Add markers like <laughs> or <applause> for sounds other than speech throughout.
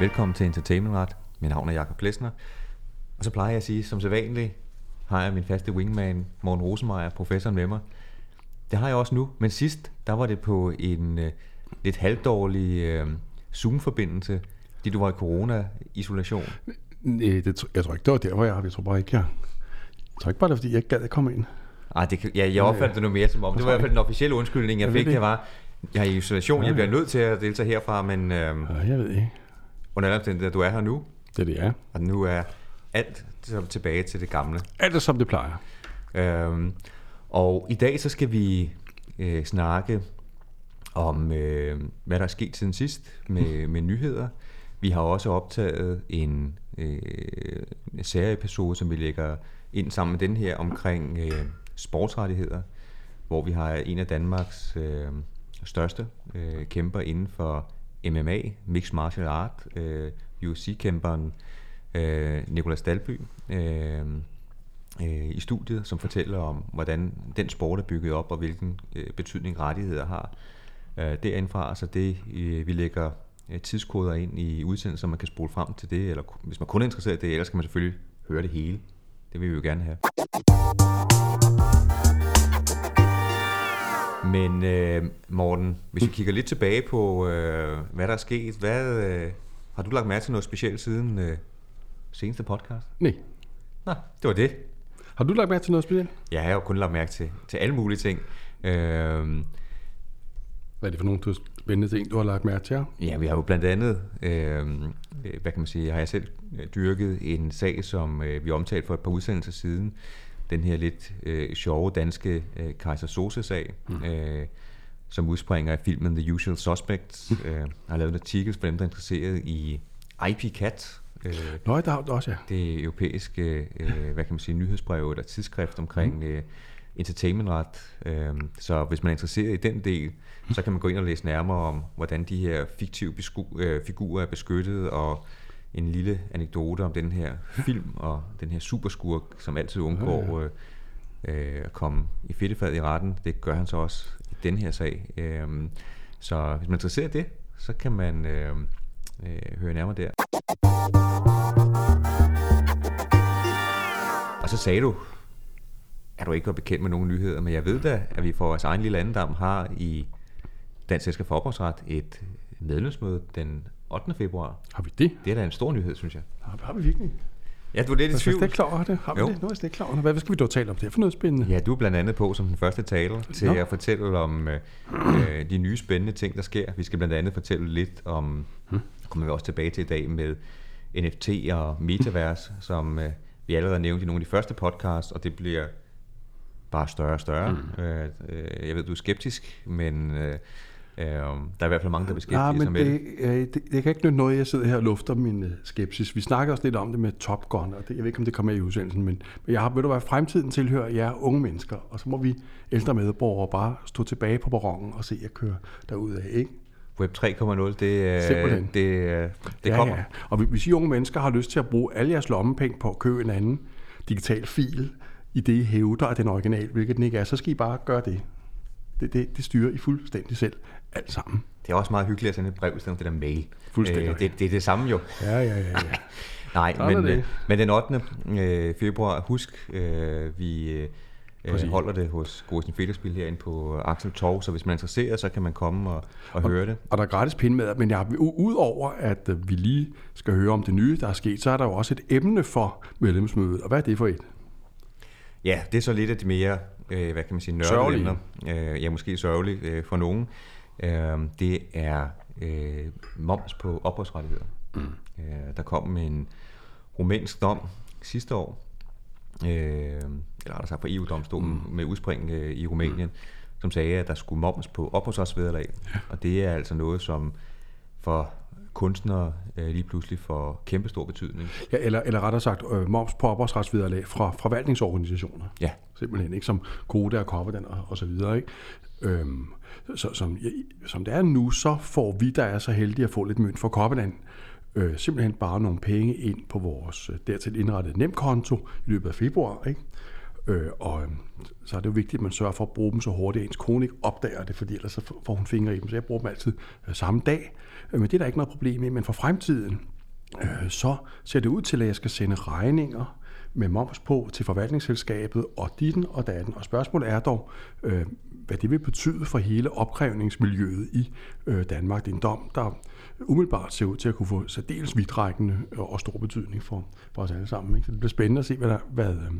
Velkommen til Entertainment Ret. Mit navn er Jakob Plesner. Og så plejer jeg at sige, som sædvanligt har jeg min faste wingman, Morten Rosenmeier, professoren med mig. Det har jeg også nu, men sidst, der var det på en øh, lidt halvdårlig øh, Zoom-forbindelse, fordi du var i corona-isolation. Nej, det, jeg tror ikke, det var der, hvor jeg Jeg tror bare ikke, jeg... Jeg tror ikke bare, det er, fordi jeg ikke gad at komme ind. Ej, det, kan- ja, jeg opfattede det nu mere som om. Det var i hvert fald den officielle undskyldning, jeg Jeg fik. Det var, jeg er i isolation, jeg bliver nødt til at deltage herfra, men øh, Ja, jeg ved ikke. Under omstændigheder, du er her nu, Det er det, ja. og nu er alt tilbage til det gamle. Alt er som det plejer. Øhm, og i dag så skal vi øh, snakke om, øh, hvad der er sket siden sidst med, med nyheder. Vi har også optaget en øh, serieepisode, som vi lægger ind sammen med den her omkring øh, sportsrettigheder, hvor vi har en af Danmarks øh, største øh, kæmper inden for MMA, Mixed Martial Art, øh, UFC-kæmperen øh, Nicolas Dalby, øh, øh, i studiet, som fortæller om, hvordan den sport er bygget op, og hvilken øh, betydning rettigheder har øh, derindfra. Så det, øh, vi lægger øh, tidskoder ind i udsendelsen, så man kan spole frem til det, eller hvis man kun er interesseret i det, ellers kan man selvfølgelig høre det hele. Det vil vi jo gerne have. Men øh, Morten, hvis vi kigger lidt tilbage på, øh, hvad der er sket, hvad, øh, har du lagt mærke til noget specielt siden øh, seneste podcast? Nej. Nå, det var det. Har du lagt mærke til noget specielt? Jeg har jo kun lagt mærke til, til alle mulige ting. Øhm, Hvad er det for nogle spændende ting, du har lagt mærke til? her? ja, vi har jo blandt andet, øhm, øh, hvad kan man sige, har jeg selv øh, dyrket en sag, som øh, vi omtalte for et par udsendelser siden. Den her lidt øh, sjove danske øh, Kaiser Sose-sag, mm. øh, som udspringer af filmen The Usual Suspects. øh, jeg har lavet en artikel for dem, der er interesseret i IP Cat. Øh, Nå, der også, ja. det europæiske øh, hvad kan man sige, nyhedsbrev eller tidsskrift omkring Mhm. øh, entertainmentret. Øh, så hvis man er interesseret i den del, så kan man gå ind og læse nærmere om, hvordan de her fiktive besku- øh, figurer er beskyttet, og en lille anekdote om den her film og den her superskurk, som altid undgår øh, øh, at komme i fedtefad i retten. Det gør han så også i den her sag. Øh, så hvis man er interesseret i det, så kan man øh, øh, høre nærmere der. Og så sagde du, at du ikke var bekendt med nogen nyheder, men jeg ved da, at vi for vores egen lille andendam har i Dansk Selskab for Ophavsret et medlemsmøde den 8. februar. Har vi det? Det er da en stor nyhed, synes jeg. Har, har vi virkelig? Ja, du er lidt i Jeg er tvivl. ikke klar over det. Har vi Jo. det? Nu er jeg ikke klar over det. Hvad skal vi dog tale om? Det er for noget spændende. Ja, du er blandt andet på som den første taler til Nå. at fortælle om øh, øh, de nye spændende ting, der sker. Vi skal blandt andet fortælle lidt om, Hm. kommer vi også tilbage til i dag, med NFT og Metaverse, som øh, vi allerede har nævnt i nogle af de første podcasts, og det bliver bare større og større. Øh, øh, jeg ved, du er skeptisk, men øh, øh, der er i hvert fald mange, der beskæftiger sig men med det. det, det, det kan ikke nytte noget, jeg sidder her og lufter min øh, skepsis. Vi snakker også lidt om det med Top Gun, og det, jeg ved ikke, om det kommer i udsendelsen, men, men jeg har, ved du hvad, fremtiden tilhører jer unge mennesker, og så må vi ældre medborgere bare stå tilbage på perronen og se jer køre derud af, ikke? Web 3.0, det, øh, Simpelthen. det, øh, det ja, kommer. Ja. Og hvis- I unge mennesker har lyst til at bruge alle jeres lommepenge på at købe en anden digital fil, i det I hævder af den original, hvilket den ikke er, så skal I bare gøre det. Det, det, det styrer I fuldstændig selv, alt sammen. Det er også meget hyggeligt at sende et brev i stedet for det der mail. Fuldstændig Øh, det, det er det samme jo. Ja, ja, ja. ja. <laughs> Nej, Sådan men, det. øh, men den 8. øh, februar, husk, øh, vi øh, Præcis. holder det hos Gorsen Federspil herinde på Axel Torv, så hvis man er interesseret, så kan man komme og, og høre det. Og der er gratis pinde med, men jeg, udover at vi lige skal høre om det nye, der er sket, så er der jo også et emne for medlemsmødet. Og hvad er det for et? Ja, det er så lidt af de mere, øh, hvad kan man sige, nørdede emner. Øh, ja, måske sørgeligt øh, for nogen. Øh, det er øh, moms på opholdsrettigheder. Mm. Øh, der kom en rumænsk dom sidste år, øh, eller sagt fra EU-domstolen mm. med udspring øh, i Rumænien, mm. som sagde, at der skulle moms på opholdsretsvederlag. Ja. Og det er altså noget, som for kunstnere øh, lige pludselig får kæmpestor betydning. Ja, eller, eller rettere sagt, øh, moms på ophavsretsvederlag fra forvaltningsorganisationer. Ja, Simpelthen, ikke? Som Koda og Copperdan og, og så videre, ikke? Øhm, så, som, ja, som det er nu, så får vi, der er så heldige at få lidt mønt for Copperdan, øh, simpelthen bare nogle penge ind på vores øh, dertil indrettede nemkonto i løbet af februar, ikke? Øh, og øhm, så er det jo vigtigt, at man sørger for at bruge dem så hurtigt, at ens kone ikke opdager det, fordi ellers så får hun fingre i dem. Så jeg bruger dem altid øh, samme dag. Øh, men det er der ikke noget problem i. Men for fremtiden, øh, så ser det ud til, at jeg skal sende regninger med moms på til forvaltningsselskabet og ditten og datten. Og spørgsmålet er dog, øh, hvad det vil betyde for hele opkrævningsmiljøet i øh, Danmark. Det er en dom, der umiddelbart ser ud til at kunne få særdeles vidtrækkende øh, og stor betydning for, for os alle sammen. Ikke? Så det bliver spændende at se, hvad, der, hvad, øh,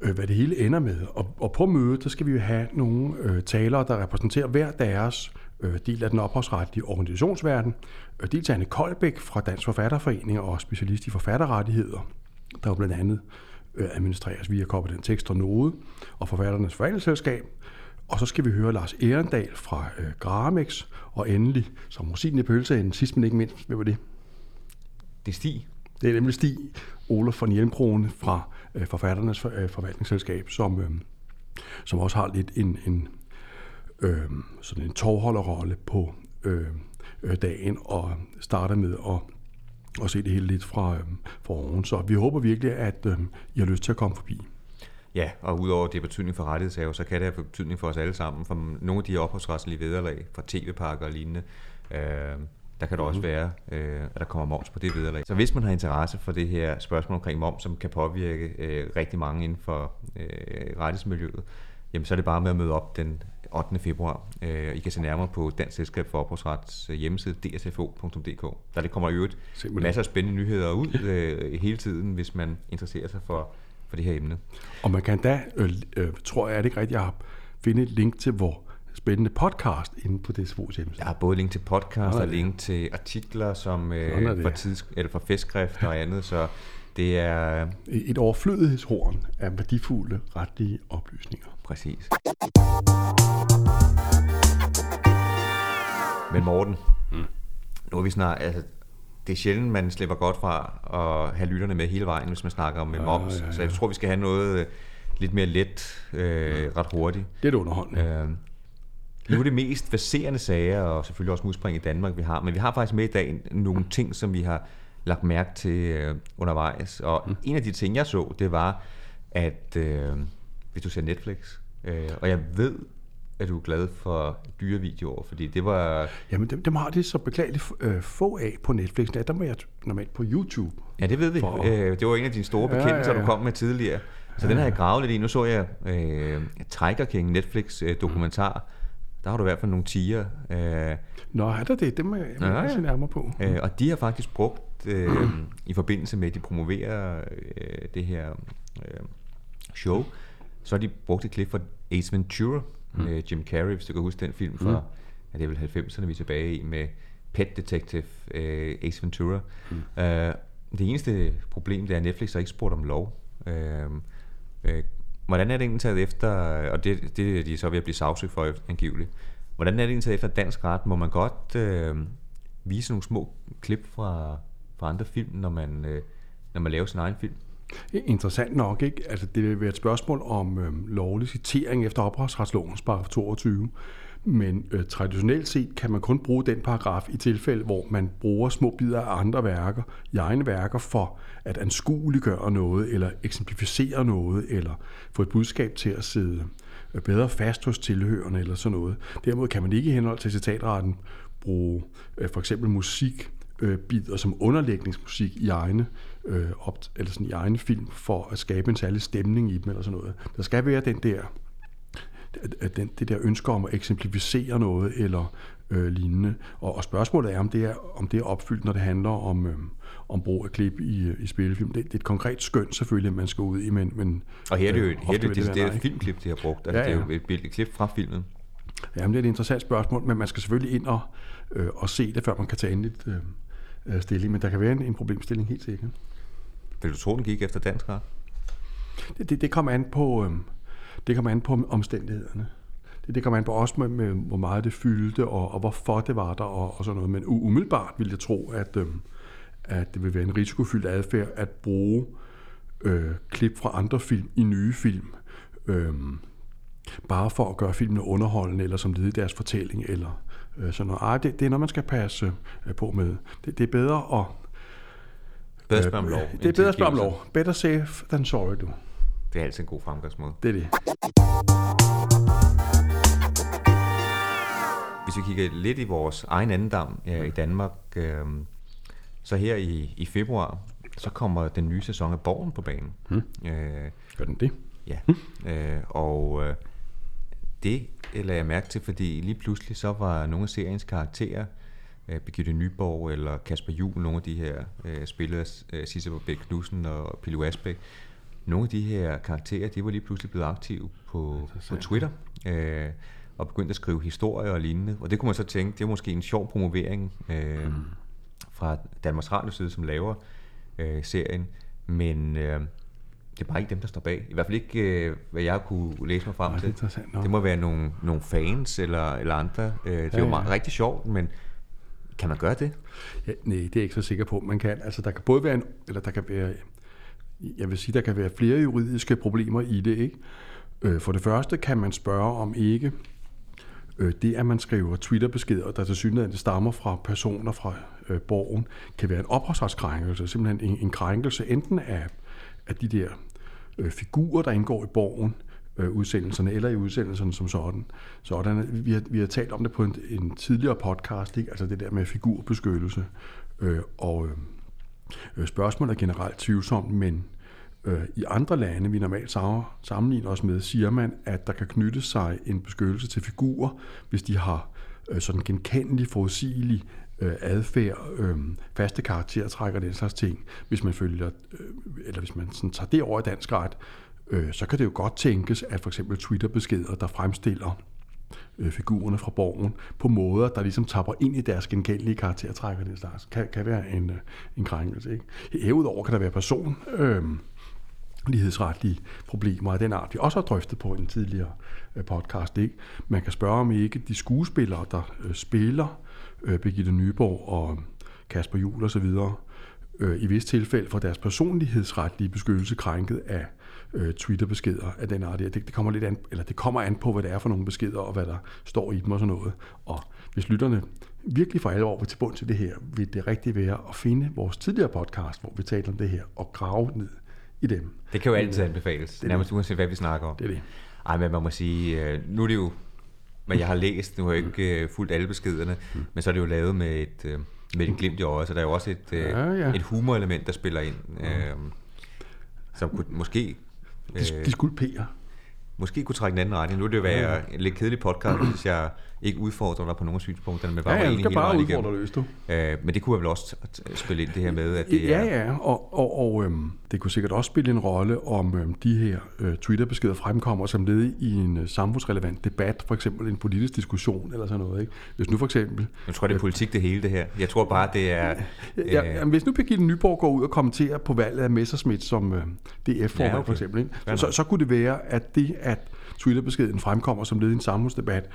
øh, hvad det hele ender med. Og, og på mødet, der skal vi jo have nogle øh, talere, der repræsenterer hver deres øh, del af den ophavsretlige organisationsverden. Øh, dels Anne Koldbæk fra Dansk Forfatterforening og specialist i forfatterrettigheder, der jo blandt andet øh, administreres via den Tekst og Node og Forfatternes Forvaltningsselskab. Og så skal vi høre Lars Erendal fra øh, Gramex, og endelig, som rosinen i pølseenden, sidst men ikke mindst, hvad var det? Det er Stig. Det er nemlig Stig Olof von Hjelmkrone fra øh, Forfatternes for, øh, Forvaltningsselskab, som, øh, som også har lidt en, en, øh, sådan en tovholderrolle på øh, øh, dagen, og starter med at og se det hele lidt fra, øh, fra oven. Så vi håber virkelig, at øh, I har lyst til at komme forbi. Ja, og udover det betydning for rettighedshaver, så kan det have betydning for os alle sammen. For nogle af de ophavsretslige vederlag fra tv-pakker og lignende, øh, der kan der også mhm. være, øh, at der kommer moms på det vederlag. Så hvis man har interesse for det her spørgsmål omkring moms, som kan påvirke øh, rigtig mange inden for øh, rettighedsmiljøet, jamen så er det bare med at møde op den 8. februar. Øh, I kan se nærmere på Dansk Selskab for Ophavsrets øh, hjemmeside, dsfo.dk. Der det kommer i øvrigt Simpelthen. masser af spændende nyheder ud øh, hele tiden, hvis man interesserer sig for, for det her emne. Og man kan da, øh, øh, tror jeg, er det ikke rigtigt, jeg har finde et link til, hvor spændende podcast inde på DSFO's hjemmeside. Jeg har både link til podcast og link til artikler som øh, for, tids, eller for festskrift og andet, så det er... Et overflødighedshorn af værdifulde retlige oplysninger. Præcis. Men Morten, mm. nu er vi snart, altså, det er sjældent, man slipper godt fra at have lytterne med hele vejen, hvis man snakker om ja, moms. Ja, ja. Så jeg tror, vi skal have noget øh, lidt mere let, øh, ret hurtigt. Det er underholdende. Øh, nu er det mest baserende sager, og selvfølgelig også udspring i Danmark, vi har. Men vi har faktisk med i dag nogle ting, som vi har lagt mærke til øh, undervejs. Og mm. en af de ting, jeg så, det var, at øh, hvis du ser Netflix, øh, og jeg ved, at du er glad for dyrevideoer, fordi det var... Jamen, dem, dem har de så beklageligt øh, få af på Netflix. Der må jeg normalt på YouTube. Ja, det ved vi. For... Øh, det var en af dine store bekendelser, ja, ja, ja. du kom med tidligere. Så ja. den har jeg gravet lidt i. Nu så jeg øh, Tiger King Netflix-dokumentar. Øh, der har du i hvert fald nogle tiger. Øh, Nå, er der det? Det må jeg, jeg ja, ja. se nærmere på. Øh, og de har faktisk brugt, øh, i forbindelse med, at de promoverer øh, det her øh, show, så har de brugt et klip fra Ace Ventura mm. med Jim Carrey, hvis du kan huske den film fra, mm. ja, det er vel 90'erne, vi er tilbage i, med Pet Detective øh, Ace Ventura. Mm. Øh, det eneste problem, det er, at Netflix har ikke spurgt om lov. Øh, øh, Hvordan er det egentlig taget efter, og det, det er de så ved at blive sagsøgt for angiveligt, hvordan er det egentlig taget efter dansk ret? Må man godt øh, vise nogle små klip fra, fra andre film, når man, øh, når man laver sin egen film? Interessant nok, ikke? Altså, det vil være et spørgsmål om øh, lovlig citering efter ophavsretslovens paragraf 22. Men øh, traditionelt set kan man kun bruge den paragraf i tilfælde, hvor man bruger små bidder af andre værker, i egne værker, for at anskueliggøre noget, eller eksemplificere noget, eller få et budskab til at sidde øh, bedre fast hos tilhørende, eller sådan noget. Derimod kan man ikke i henhold til citatretten bruge øh, for eksempel musik, øh, bidder som underlægningsmusik i egne, øh, op, eller sådan i egne film, for at skabe en særlig stemning i dem, eller sådan noget. Der skal være den der at den, det der ønsker om at eksemplificere noget eller øh, lignende. Og, og spørgsmålet er, om det er, om det er opfyldt, når det handler om, øh, om brug af klip i, i spillefilm. Det, det er et konkret skøn selvfølgelig, man skal ud i, men... men og her er det jo, øh, her er det, det, det, er et filmklip, de har brugt. Altså, ja, ja. Det er jo et billede fra filmen. Jamen, det er et interessant spørgsmål, men man skal selvfølgelig ind og, øh, og se det, før man kan tage endeligt øh, øh, stilling. Men der kan være en, en problemstilling, helt sikkert. Vil du tro, den gik efter dansk ret? Det, det, det kommer an på... Øh, det kommer an på omstændighederne. Det, det kommer an på også med, med, hvor meget det fyldte, og, og hvorfor det var der, og, og sådan noget. Men umiddelbart vil jeg tro, at, øh, at det vil være en risikofyldt adfærd at bruge øh, klip fra andre film i nye film, øh, bare for at gøre filmene underholdende, eller som led i deres fortælling, eller øh, sådan noget. Ej, det, det er noget, man skal passe øh, på med. Det, det er bedre at... Bedre spørge om lov. Det er bedre at spørge om lov. Better safe than sorry, du. Det er altid en god fremgangsmåde. Det er det. Hvis vi kigger lidt i vores egen andendam ja, i Danmark, øh, så her i, i februar, så kommer den nye sæson af Borgen på banen. Hmm. Øh, Gør den det? ja, øh, og øh, det lagde jeg mærke til, fordi lige pludselig så var nogle af seriens karakterer, øh, Birgitte Nyborg eller Kasper Juhl, nogle af de her øh, spillere, øh, Sisse Bæk Knudsen og Pilo Asbæk, nogle af de her karakterer, de var lige pludselig blevet aktive på, på Twitter, øh, og begyndte at skrive historier og lignende. Og det kunne man så tænke, det er måske en sjov promovering øh, mm. fra Danmarks Radio side, som laver øh, serien. Men øh, det er bare ikke dem, der står bag. I hvert fald ikke, øh, hvad jeg kunne læse mig frem det er til. nok. Det må være nogle, nogle fans eller, eller andre. Øh, det er Ja, jo ja. meget, rigtig sjovt, men kan man gøre det? Ja, nej, det er jeg ikke så sikker på. Man kan, altså, der kan både være en, eller der kan være, jeg vil sige, der kan være flere juridiske problemer i det, ikke? Øh, For det første kan man spørge om ikke øh, det, at man skriver Twitter-beskeder, der til synligheden stammer fra personer fra øh, borgen, kan være en ophavsretskrænkelse, simpelthen en, en krænkelse enten af, af de der øh, figurer, der indgår i borgen, øh, udsendelserne, eller i udsendelserne som sådan. sådan vi, har, vi har talt om det på en, en tidligere podcast, ikke? altså det der med figurbeskyttelse. Øh, og øh, øh spørgsmålet er generelt tvivlsomt, men øh, i andre lande, vi normalt sammenligner os med, siger man, at der kan knytte sig en beskyttelse til figurer, hvis de har øh, sådan genkendelig, forudsigelig øh, adfærd, øh, faste karaktertræk og den slags ting. Hvis man følger, øh, eller hvis man sådan tager det over i dansk ret, øh, så kan det jo godt tænkes, at for eksempel Twitter-beskeder, der fremstiller øh, figurerne fra borgen på måder, der ligesom tapper ind i deres genkendelige karaktertræk og den slags, kan, kan være en, øh, en krænkelse. Ikke? Herudover kan der være person, øh, lighedsretlige problemer af den art, vi også har drøftet på en tidligere øh, podcast. Ikke? Man kan spørge om ikke de skuespillere, der øh, spiller øh, Birgitte Nyborg og Kasper Juhl osv., øh, i visse tilfælde får deres personlighedsretlige beskyttelse krænket af øh, Twitter-beskeder af den art. Det, det, kommer lidt an, eller det kommer an på, hvad det er for nogle beskeder, og hvad der står i dem og sådan noget. Og hvis lytterne virkelig for alvor vil til bund til det her, vil det rigtig være at finde vores tidligere podcast, hvor vi taler om det her, og grave ned i dem. Det kan jo altid anbefales, det. nærmest uanset hvad vi snakker om. Det er det. Ej, men man må sige, øh, nu er det jo, hvad jeg har læst, nu har jeg ikke øh, fulgt alle beskederne, Mm. men så er det jo lavet med et, øh, med et glimt i øjet, så der er jo også et, øh, Ja, ja. et humorelement, der spiller ind, øh, som kunne måske... De, Øh, de skulperer. måske kunne trække en anden retning. Nu er det jo være en lidt kedelig podcast, hvis jeg ikke udfordrer dig på nogle af synspunkterne, men bare Ja, ja, du skal bare udfordre løs, du. Øh, men det kunne vel også spille ind det her med, at det Ja, er... ja, og, og, og øhm, det kunne sikkert også spille en rolle, om øhm, de her øh, Twitter-beskeder fremkommer som led i en øh, samfundsrelevant debat, for eksempel en politisk diskussion eller sådan noget. Ikke? Hvis nu for eksempel... Jeg tror, det er politik det hele det her. Jeg tror bare, det er... Ja, jamen, hvis nu Birgitte Nyborg går ud og kommenterer på valget af Messerschmidt som øh, DF-formand Ja, ja, okay. for eksempel, ikke? Så, nok. så kunne det være, at det, at Twitter-beskeden fremkommer som led i en samfundsdebat,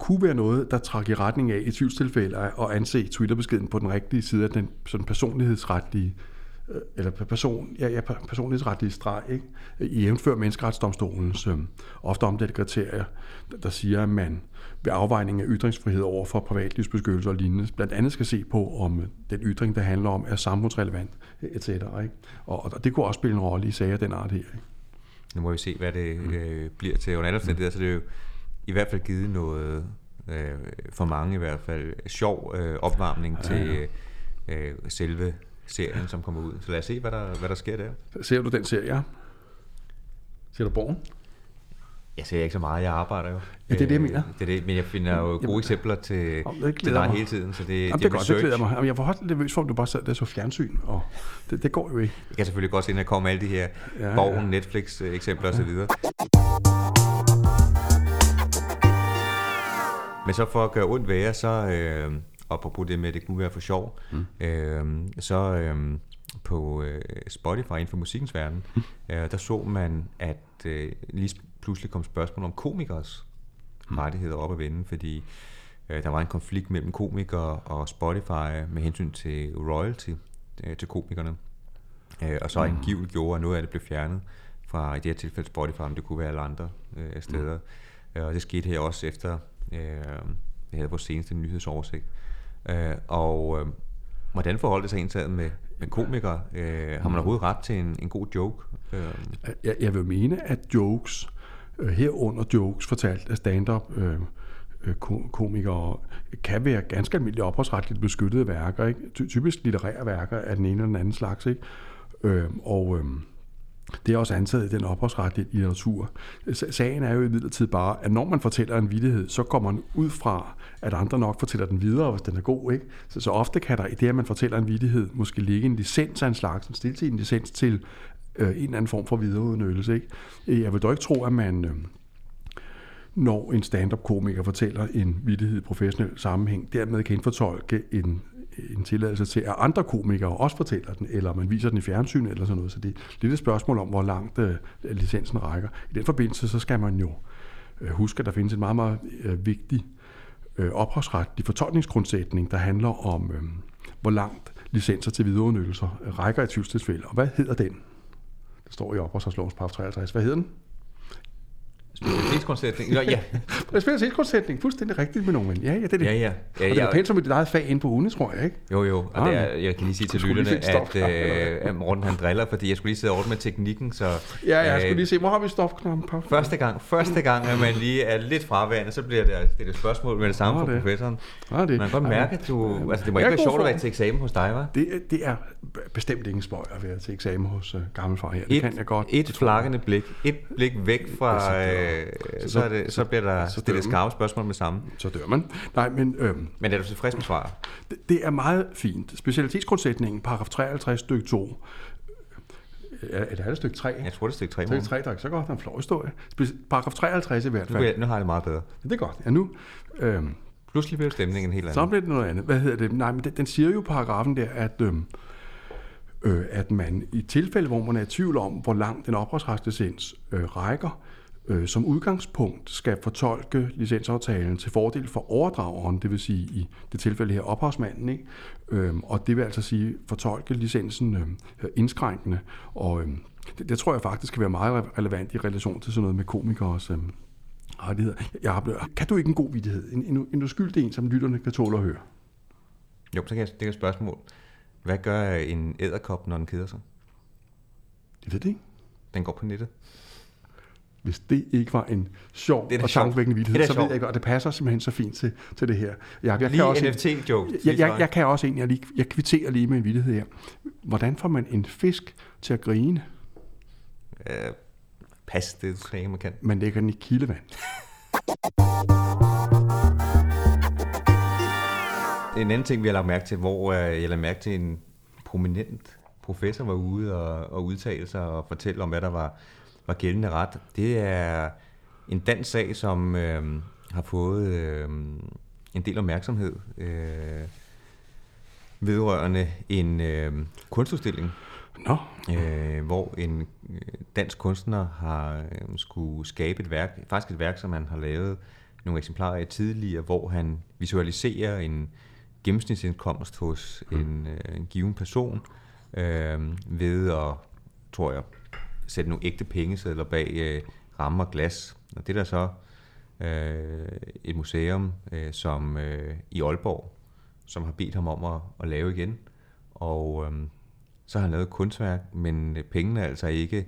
kunne være noget, der træk i retning af i tvivlstilfælde at anse Twitter-beskeden på den rigtige side af den sådan personlighedsretlige øh, eller person, ja, ja, personlighedsretlige streg, ikke? i jævnfør menneskeretsdomstolens øh, ofte omtalte kriterier, der, der siger, at man ved afvejning af ytringsfrihed over for privatlivsbeskyttelse og lignende, blandt andet skal se på, om den ytring, der handler om, er samfundsrelevant, etc. Ikke? Og, og det kunne også spille en rolle i sager den art her. Ikke? Nu må vi se, hvad det øh, bliver til. Under alle omstændigheder, så det er jo i hvert fald givet noget, øh, for mange i hvert fald, sjov øh, opvarmning ja, til øh, selve serien, som kommer ud. Så lad os se, hvad der, hvad der sker der. Ser du den serie? Ja. Ser du Borgen? Jeg ser ikke så meget, jeg arbejder jo. Ja, det er det, jeg Øh, mener. Det er det, men jeg finder jo gode Jamen, eksempler til, Jamen, til dig mig. hele tiden, så det, Jamen, det det er godt, det glæder mig. Jamen, jeg var lidt nervøs for, om du bare sad der så fjernsyn, og det, det går jo ikke. Jeg kan selvfølgelig godt se, når jeg kommer alle de her Ja, ja, ja. Borgen, Netflix-eksempler osv. Men så for at gøre ondt værre, så øh, apropos det med, at det kunne være for sjov, mm. øh, så øh, på øh, Spotify inden for musikkens verden, Mm. <laughs> øh, der så man, at øh, lige pludselig kom spørgsmål om komikers Mm. rettigheder op at vende, fordi øh, der var en konflikt mellem komikere og Spotify med hensyn til royalty øh, til komikerne. Øh, og så angiveligt gjorde, at noget af det blev fjernet fra i det her tilfælde Spotify, men det kunne være alle andre øh, steder. Mm. Og det skete her også efter, øh, vi havde vores seneste nyhedsoversigt. Øh, og øh, hvordan forholdt det sig indtaget med, med komikere? øh, har man overhovedet ret til en, en god joke? Øh, Jeg, jeg vil mene, at jokes, øh, herunder jokes fortalt af stand-up øh, øh komikere, kan være ganske almindelige ophavsretligt beskyttede værker. Ikke? Ty- typisk litterære værker af den ene eller den anden slags. Ikke? Øh, og øh, det er også antaget i den ophavsretlige litteratur. Sagen er jo i midlertid bare, at når man fortæller en vittighed, så går man ud fra, at andre nok fortæller den videre, hvis den er god. Ikke? Så, så ofte kan der i det, at man fortæller en vittighed, måske ligge en licens af en slags, en stiltidig licens til øh, en eller anden form for videreudnyttelse. Ikke? Øh, jeg vil dog ikke tro, at man, øh, når en stand-up-komiker fortæller en vittighed i professionel sammenhæng, dermed kan indfortolke en, en tilladelse til, at andre komikere også fortæller den, eller man viser den i fjernsyn eller sådan noget. Så det er lidt et spørgsmål om, hvor langt øh, licensen rækker. I den forbindelse, så skal man jo øh, huske, at der findes en meget, meget øh, vigtig øh, ophavsretlig fortolkningsgrundsætning, der handler om, øh, hvor langt licenser til videreudnyttelser rækker i tvivlstilfælde. Og hvad hedder den? Det står i ophavsretslovens paragraf 53. Hvad hedder den? Specialitetsgrundsætning? Nå, ja. <laughs> Specialitetsgrundsætning, fuldstændig rigtigt med nogen. Ja, ja, det er det. Ja, ja. Og ja, det er ja. pænt som et eget fag inde på uni, tror jeg, ikke? Jo, jo. Og det er, Ah, jeg kan lige sige til lytterne, et at, øh, at Morten han driller, fordi jeg skulle lige sidde og med teknikken, så... Ja, jeg øh, skulle lige se, hvor har vi stopknappen på? Første gang, første gang, at man lige er lidt fraværende, så bliver der stillet spørgsmål med det samme fra det. professoren. Nå, det. Man kan godt mærke, at du... Altså, det må ikke være sjovt at være til eksamen hos dig, var? Det, er- det er bestemt ingen spøj at være til eksamen hos uh, gammelfar her. Det Et, kan jeg godt. et flakkende blik. Et blik væk fra... Ja, Øh, så- så, er det, så bliver der så stillet skarpe spørgsmål med samme. Så dør man. Nej, men øhm, Men er du tilfreds med svaret? det, det er meget fint. Specialitetsgrundsætningen, paragraf 53 stykke 2. Er, er det alle stykke 3? Jeg tror, det er stykke 3 Stykke 3, der er så godt, der er en flot historie. Paragraf 53 i hvert nu, fald. vil jeg, nu har jeg det meget bedre. Det er godt. Ja, nu, øhm, Pludselig bliver stemningen en helt Så anden. bliver det noget andet. Hvad hedder det? Nej, men den, den siger jo paragrafen der, at, øhm, øh, at man i tilfælde, hvor man er i tvivl om, hvor langt den ophavsretslicens øh, rækker, øh, som udgangspunkt skal fortolke licensaftalen til fordel for overdrageren, det vil sige i det tilfælde her ophavsmanden, ikke? Øhm, og det vil altså sige fortolke licensen øh, indskrænkende. Og øhm, det, det tror jeg faktisk kan være meget relevant i relation til sådan noget med komikers øh, rettigheder. Jeg har kan du ikke en god vidighed? En, en, en uskyldig en, som lytterne kan tåle at høre? Jo, så kan jeg det er et spørgsmål. Hvad gør en æderkop, når den keder sig? Jeg ved det ikke. Den går på nettet. Hvis det ikke var en sjov Det er og tankevækkende da så ved jeg ikke, og det passer simpelthen så fint til, til det her. Jeg, jeg, Lige kan også NFT-joke. jeg, jeg, jeg kan også en, jeg, lige, jeg kvitterer lige med en vidighed her. Hvordan får man en fisk til at grine? Øh, pas, det tror jeg ikke, man kan. Man lægger den i kildevand. En anden ting, vi har lagt mærke til, hvor øh, jeg lagde mærke til en prominent professor var ude og, og udtale sig og fortælle om, hvad der var, var gældende ret. Det er en dansk sag, som øh, har fået øh, en del opmærksomhed øh, vedrørende en øh, kunstudstilling, Nå, øh, hvor en øh, dansk kunstner har øh, skulle skabe et værk, faktisk et værk, som han har lavet nogle eksemplarer af tidligere, hvor han visualiserer en gennemsnitsindkomst hos en, øh, en given person øh, ved at, tror jeg, sætte nogle ægte pengesedler bag øh, rammer og glas. Og det er der så øh, et museum, øh, som øh, i Aalborg, som har bedt ham om at, at lave igen. Og øh, så har han lavet et kunstværk, men øh, pengene er altså ikke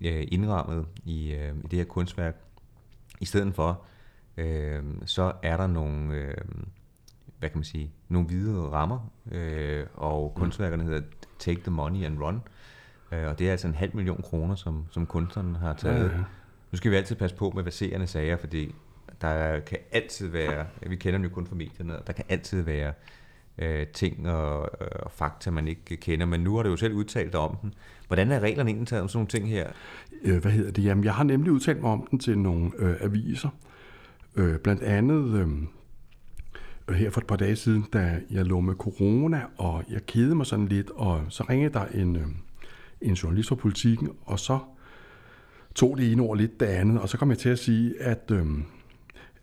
øh, indrammet i, øh, i det her kunstværk. I stedet for, øh, så er der nogle, øh, hvad kan man sige, nogle hvide rammer, øh, og kunstværkerne hedder Take the Money and Run. Øh, og det er altså en halv million kroner, som, som kunstneren har taget. Ja, ja. Nu skal vi altid passe på med verserende sager, fordi der kan altid være, vi kender dem jo kun fra medierne, og der kan altid være øh, ting og, og fakta, man ikke kender, men nu har du jo selv udtalt dig om den. Hvordan er reglerne egentlig taget om sådan nogle ting her? øh, hvad hedder det? Jamen, jeg har nemlig udtalt mig om den til nogle øh, aviser. Øh, blandt andet øh, her for et par dage siden, da jeg lå med corona, og jeg kedede mig sådan lidt, og så ringede der en, øh, en journalist fra politikken, og så tog det ene ord lidt det andet, og så kom jeg til at sige, at, øh,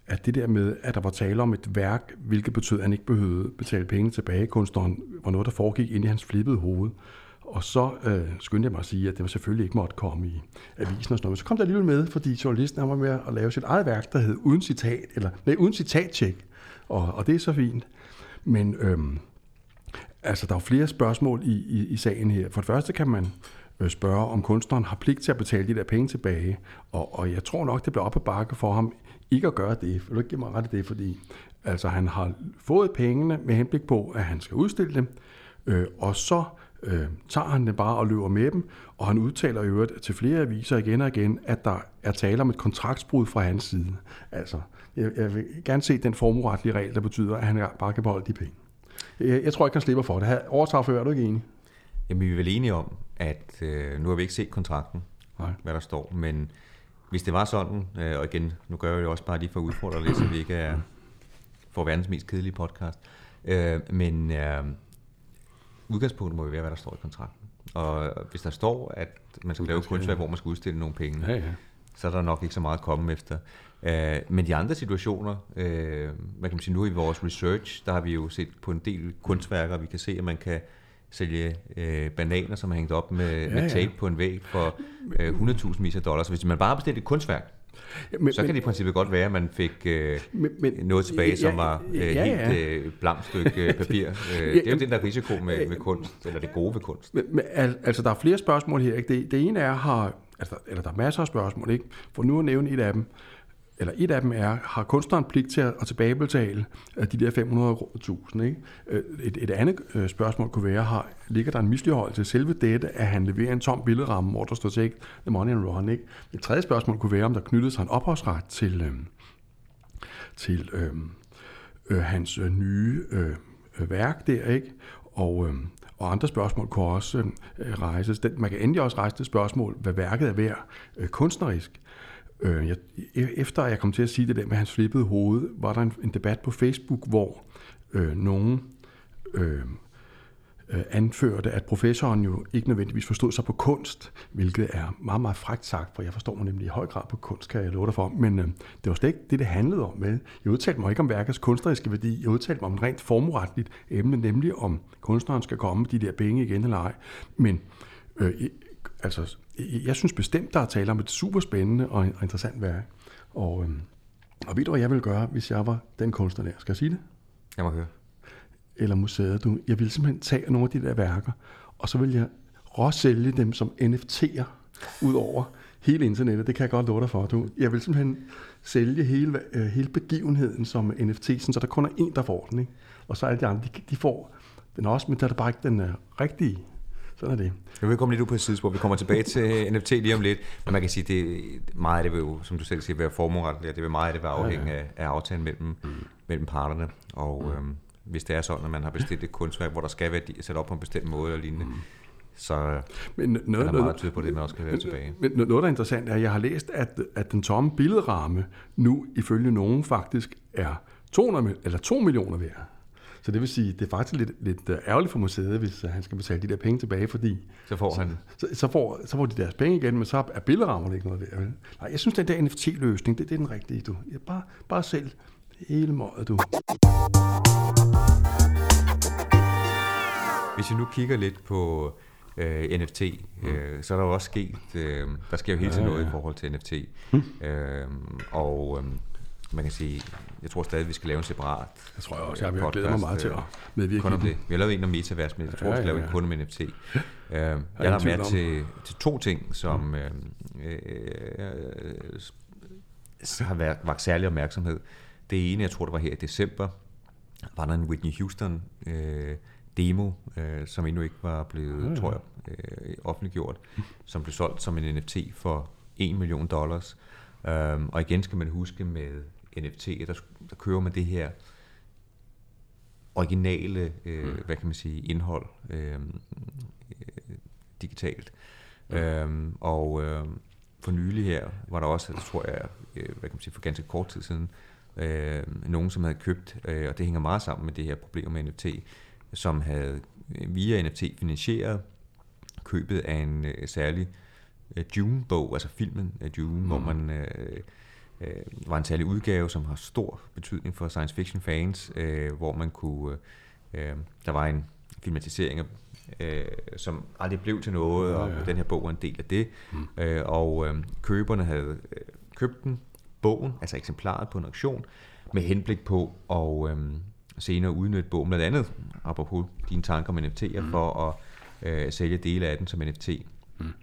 at det der med, at der var tale om et værk, hvilket betød, at han ikke behøvede betale penge tilbage, kunstneren, var noget, der foregik inde i hans flippede hoved. Og så øh, skyndte jeg mig at sige, at det var selvfølgelig ikke måtte komme i avisen og sådan noget. Men så kom der alligevel med, fordi journalisten han var med at lave sit eget værk, der hed Uden Citat, eller nej, Uden Citat-tjek. Og, og det er så fint. Men øhm, Altså, der er jo flere spørgsmål i, i, i sagen her. For det første kan man øh, spørge, om kunstneren har pligt til at betale de der penge tilbage. Og, og jeg tror nok, det bliver op ad bakke for ham ikke at gøre det. Vil du ikke give mig ret i det? Fordi altså, han har fået pengene med henblik på, at han skal udstille dem. Øh, og så øh, tager han det bare og løber med dem, og han udtaler i øvrigt til flere aviser igen og igen, at der er tale om et kontraktsbrud fra hans side. Altså, jeg, jeg vil gerne se den formueretlige regel, der betyder, at han bare kan beholde de penge. Jeg, jeg tror ikke, han slipper for det. Overtager før, er du ikke enig? Jamen, vi er vel enige om, at øh, nu har vi ikke set kontrakten, Nej. hvad der står, men hvis det var sådan, øh, og igen, nu gør jeg det også bare lige for at udfordre lidt, så vi ikke er for verdens mest kedelige podcast, øh, men øh, udgangspunktet må jo være, hvad der står i kontrakten. Og hvis der står, at man skal lave et kunstværk, hvor man skal udstille nogle penge, Ja, ja. så er der nok ikke så meget at komme efter. Øh, men de andre situationer, øh, hvad kan man sige, nu i vores research, der har vi jo set på en del kunstværker, vi kan se, at man kan sælge øh, bananer, som er hængt op med, ja, med ja. tape på en væg for øh, 100.000 vis af dollars. Hvis man bare har bestilt et kunstværk, Ja, men, så kan det i princippet godt være, at man fik øh, Men- men- noget tilbage, ja, som var øh, ja, ja. helt øh, blankt stykke øh, papir. Øh, det er jo den der risiko med, med kunst, eller det gode ved kunst. Men, men, al- altså, der er flere spørgsmål her. Ikke? Det, det ene er, har, altså, eller der er masser af spørgsmål, ikke? For nu at nævne et af dem, eller et af dem er, har kunstneren pligt til at, at tilbagebetale øh, de der 500.000? Ikke? Øh, et, et andet øh, spørgsmål kunne være, har, ligger der en misligholdelse til selve dette, at han leverer en tom billedramme, hvor der står take the money and run? Ikke? Et tredje spørgsmål kunne være, om der knyttede sig en ophavsret til, øh, til øh, øh, hans øh, nye øh, værk der, ikke? Og, øh, og andre spørgsmål kunne også øh, rejses. Den, man kan endelig også rejse det spørgsmål, hvad værket er værd øh, kunstnerisk. Øh, jeg, e-, efter jeg kom til at sige det der med hans flippede hoved, var der en, en debat på Facebook, hvor øh, nogen øh, øh, anførte, at professoren jo ikke nødvendigvis forstod sig på kunst, hvilket er meget, meget frækt sagt, for jeg forstår mig nemlig i høj grad på kunst, kan jeg love dig for. Men øh, det var slet ikke det, det handlede om. Vel? Jeg udtalte mig ikke om værkets kunstneriske værdi, jeg udtalte mig om et rent formueretligt emne, nemlig om kunstneren skal komme med de der penge igen eller ej. Men øh, altså, jeg synes bestemt, der er tale om et super spændende og interessant værk. Og, øh, og ved du, hvad jeg ville gøre, hvis jeg var den kunstner der? Skal jeg sige det? Jeg må høre. eller museet. Du, jeg ville simpelthen tage nogle af de der værker, og så vil jeg råsælge dem som NFT'er ud over hele internettet. Det kan jeg godt love dig for. Du. Jeg vil simpelthen sælge hele, øh, hele begivenheden som NFT, sådan, så der kun er en, der får den. Ikke? Og så alle de andre, de, de får den også, men der er det bare ikke den uh, rigtige. Sådan er det. Jeg vil komme lidt ud på et sidespor. Vi kommer tilbage til <laughs> NFT lige om lidt. Men man kan sige, det meget af det vil jo, som du selv siger, være formueretligt, og det vil meget af det være afhængig af, af aftalen mellem, mm. mellem parterne. Og øhm, hvis det er sådan, at man har bestilt et kunstværk, hvor der skal være sat op på en bestemt måde eller lignende, mm. så Men er noget, der meget tyder på, det man også kan være tilbage. Men noget, der er interessant, er, at jeg har læst, at, at den tomme billedramme nu ifølge nogen faktisk er 200, mil- eller 2 millioner værd. Så det vil sige, det er faktisk lidt, lidt øh, ærgerligt for museet, hvis øh, han skal betale de der penge tilbage, fordi Så får han så, så, får, så får de deres penge igen, men så er billerammerne ikke noget værd. vel? Nej, jeg synes, den der NFT-løsning, det, det er den rigtige, du. Jeg bare, bare selv hele måden, du. Hvis vi nu kigger lidt på øh, NFT, øh, så er der jo også sket, øh, der sker jo hele tiden Ja, noget ja. i forhold til NFT. Øh, og øh, man kan sige, jeg tror stadig, vi skal lave en separat Jeg tror jeg også, jeg, jeg glæder mig meget til at medvirke kun om det. Vi har lavet en om metavers, men jeg tror, Ja, vi skal ja, lave ja. en kun om NFT. Øh, jeg har med om. til, til to ting, som øh, øh, øh, har været, vagt særlig opmærksomhed. Det ene, jeg tror, det var her i december, var der en Whitney Houston øh, demo, øh, som endnu ikke var blevet, ja. tror jeg, øh, offentliggjort, som blev solgt som en NFT for 1 million dollars. Um, og igen skal man huske med NFT, der, der kører man det her originale, øh, hvad kan man sige, indhold øh, øh, digitalt. Øhm, og øh, for nylig her var der også, det tror jeg, øh, hvad kan man sige, for ganske kort tid siden, øh, nogen, som havde købt, øh, og det hænger meget sammen med det her problem med NFT, som havde øh, via NFT finansieret købet af en øh, særlig øh, Dune-bog, altså filmen af Dune, mm. hvor man øh, øh, var en særlig udgave, som har stor betydning for science fiction fans, øh, hvor man kunne, øh, der var en filmatisering af øh, som aldrig blev til noget, og Ja, ja. den her bog var en del af det. Mm. Øh, og øh, køberne havde øh, købt den, bogen, altså eksemplaret på en auktion, med henblik på at, øh, senere udnytte bogen, blandt andet apropos dine tanker om NFT'er, mm. for at øh, sælge dele af den som NFT. Mm.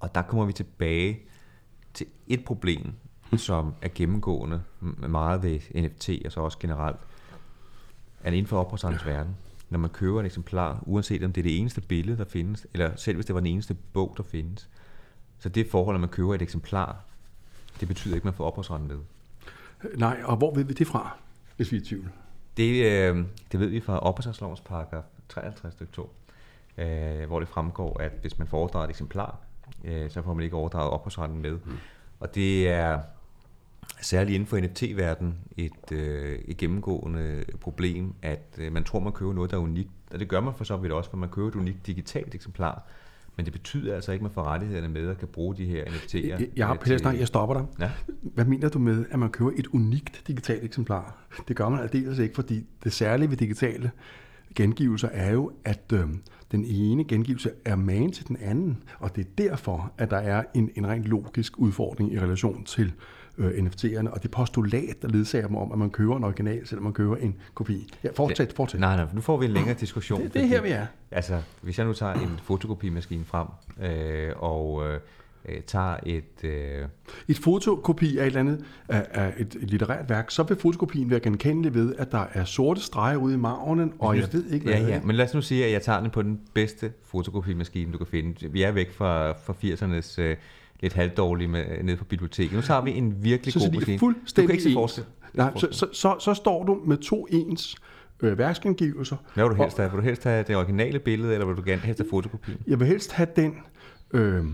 Og der kommer vi tilbage til et problem. Som er gennemgående meget ved NFT, og så også generelt, at inden for ophavsrettens verden, når man køber et eksemplar, uanset om det er det eneste billede, der findes, eller selv hvis det var den eneste bog, der findes, så det forhold, at man køber et eksemplar, det betyder ikke, at man får ophavsretten med. Nej, og hvor ved vi det fra, hvis vi er i tvivl? Det, øh, det ved vi fra ophavsretslovens paragraf 53 stykke 2, øh, hvor det fremgår, at hvis man får overdraget et eksemplar, øh, så får man ikke overdraget ophavsretten med. Mm. Og det er særligt inden for NFT-verdenen et, øh, et gennemgående problem, at øh, man tror, man køber noget, der er unikt. Og det gør man for så vidt også, for man køber et unikt digitalt eksemplar. Men det betyder altså ikke, at man får rettighederne med og kan bruge de her NFT'er. Jeg, jeg har Peter Snart, jeg stopper dig. Ja? Hvad mener du med, at man køber et unikt digitalt eksemplar? Det gør man aldeles ikke, fordi det særlige ved digitale gengivelser er jo, at øh, den ene gengivelse er man til den anden, og det er derfor, at der er en, en rent logisk udfordring i relation til øh, NFT'erne, og det postulat, der ledsager dem om, at man køber en original, selvom man køber en kopi. Ja, fortsæt, fortsæt. Nej, nej, nu får vi en længere diskussion. Det, det er her, vi er. Altså, hvis jeg nu tager en fotokopimaskine frem, øh, og øh, øh, tager et... Øh... Et fotokopi af et eller andet af, af et, et litterært værk, så vil fotokopien være genkendelig ved, at der er sorte streger ude i margenen, og jeg ved ikke, hvad ja, ja. Men lad os nu sige, at jeg tager den på den bedste fotokopimaskine, du kan finde. Vi er væk fra, fra 80'ernes... Øh, lidt halvdårlige med, nede på biblioteket. Nu tager vi en virkelig så, god så maskine. Du kan ikke se forskel. Nej, så, så, så, så står du med to ens øh, værksgengivelser. Hvad vil du helst have? Vil du helst have det originale billede, eller vil du gerne helst have fotokopien? Jeg vil helst have den, øh,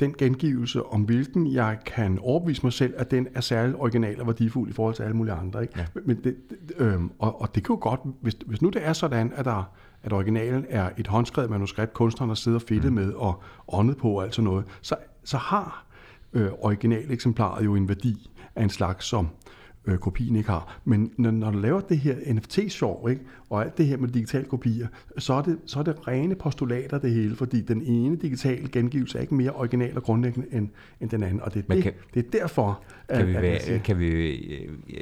den gengivelse, om hvilken jeg kan overbevise mig selv, at den er særlig original og værdifuld i forhold til alle mulige andre. Ikke? Ja. Men det, øh, og, og det kan jo godt, hvis, hvis nu det er sådan, at der at originalen er et håndskrevet manuskript, kunstneren har siddet og fedtet mm. med og åndet på og alt sådan noget, så, så har øh, originaleksemplaret jo en værdi af en slags, som øh, kopien ikke har. Men når, når du laver det her NFT-sjov, ikke, og alt det her med digitale kopier, så er, det, så er det rene postulater det hele, fordi den ene digitale gengivelse er ikke mere original og grundlæggende end, end den anden. Og det er, det, kan, det er derfor, kan at, vi være, at kan vi,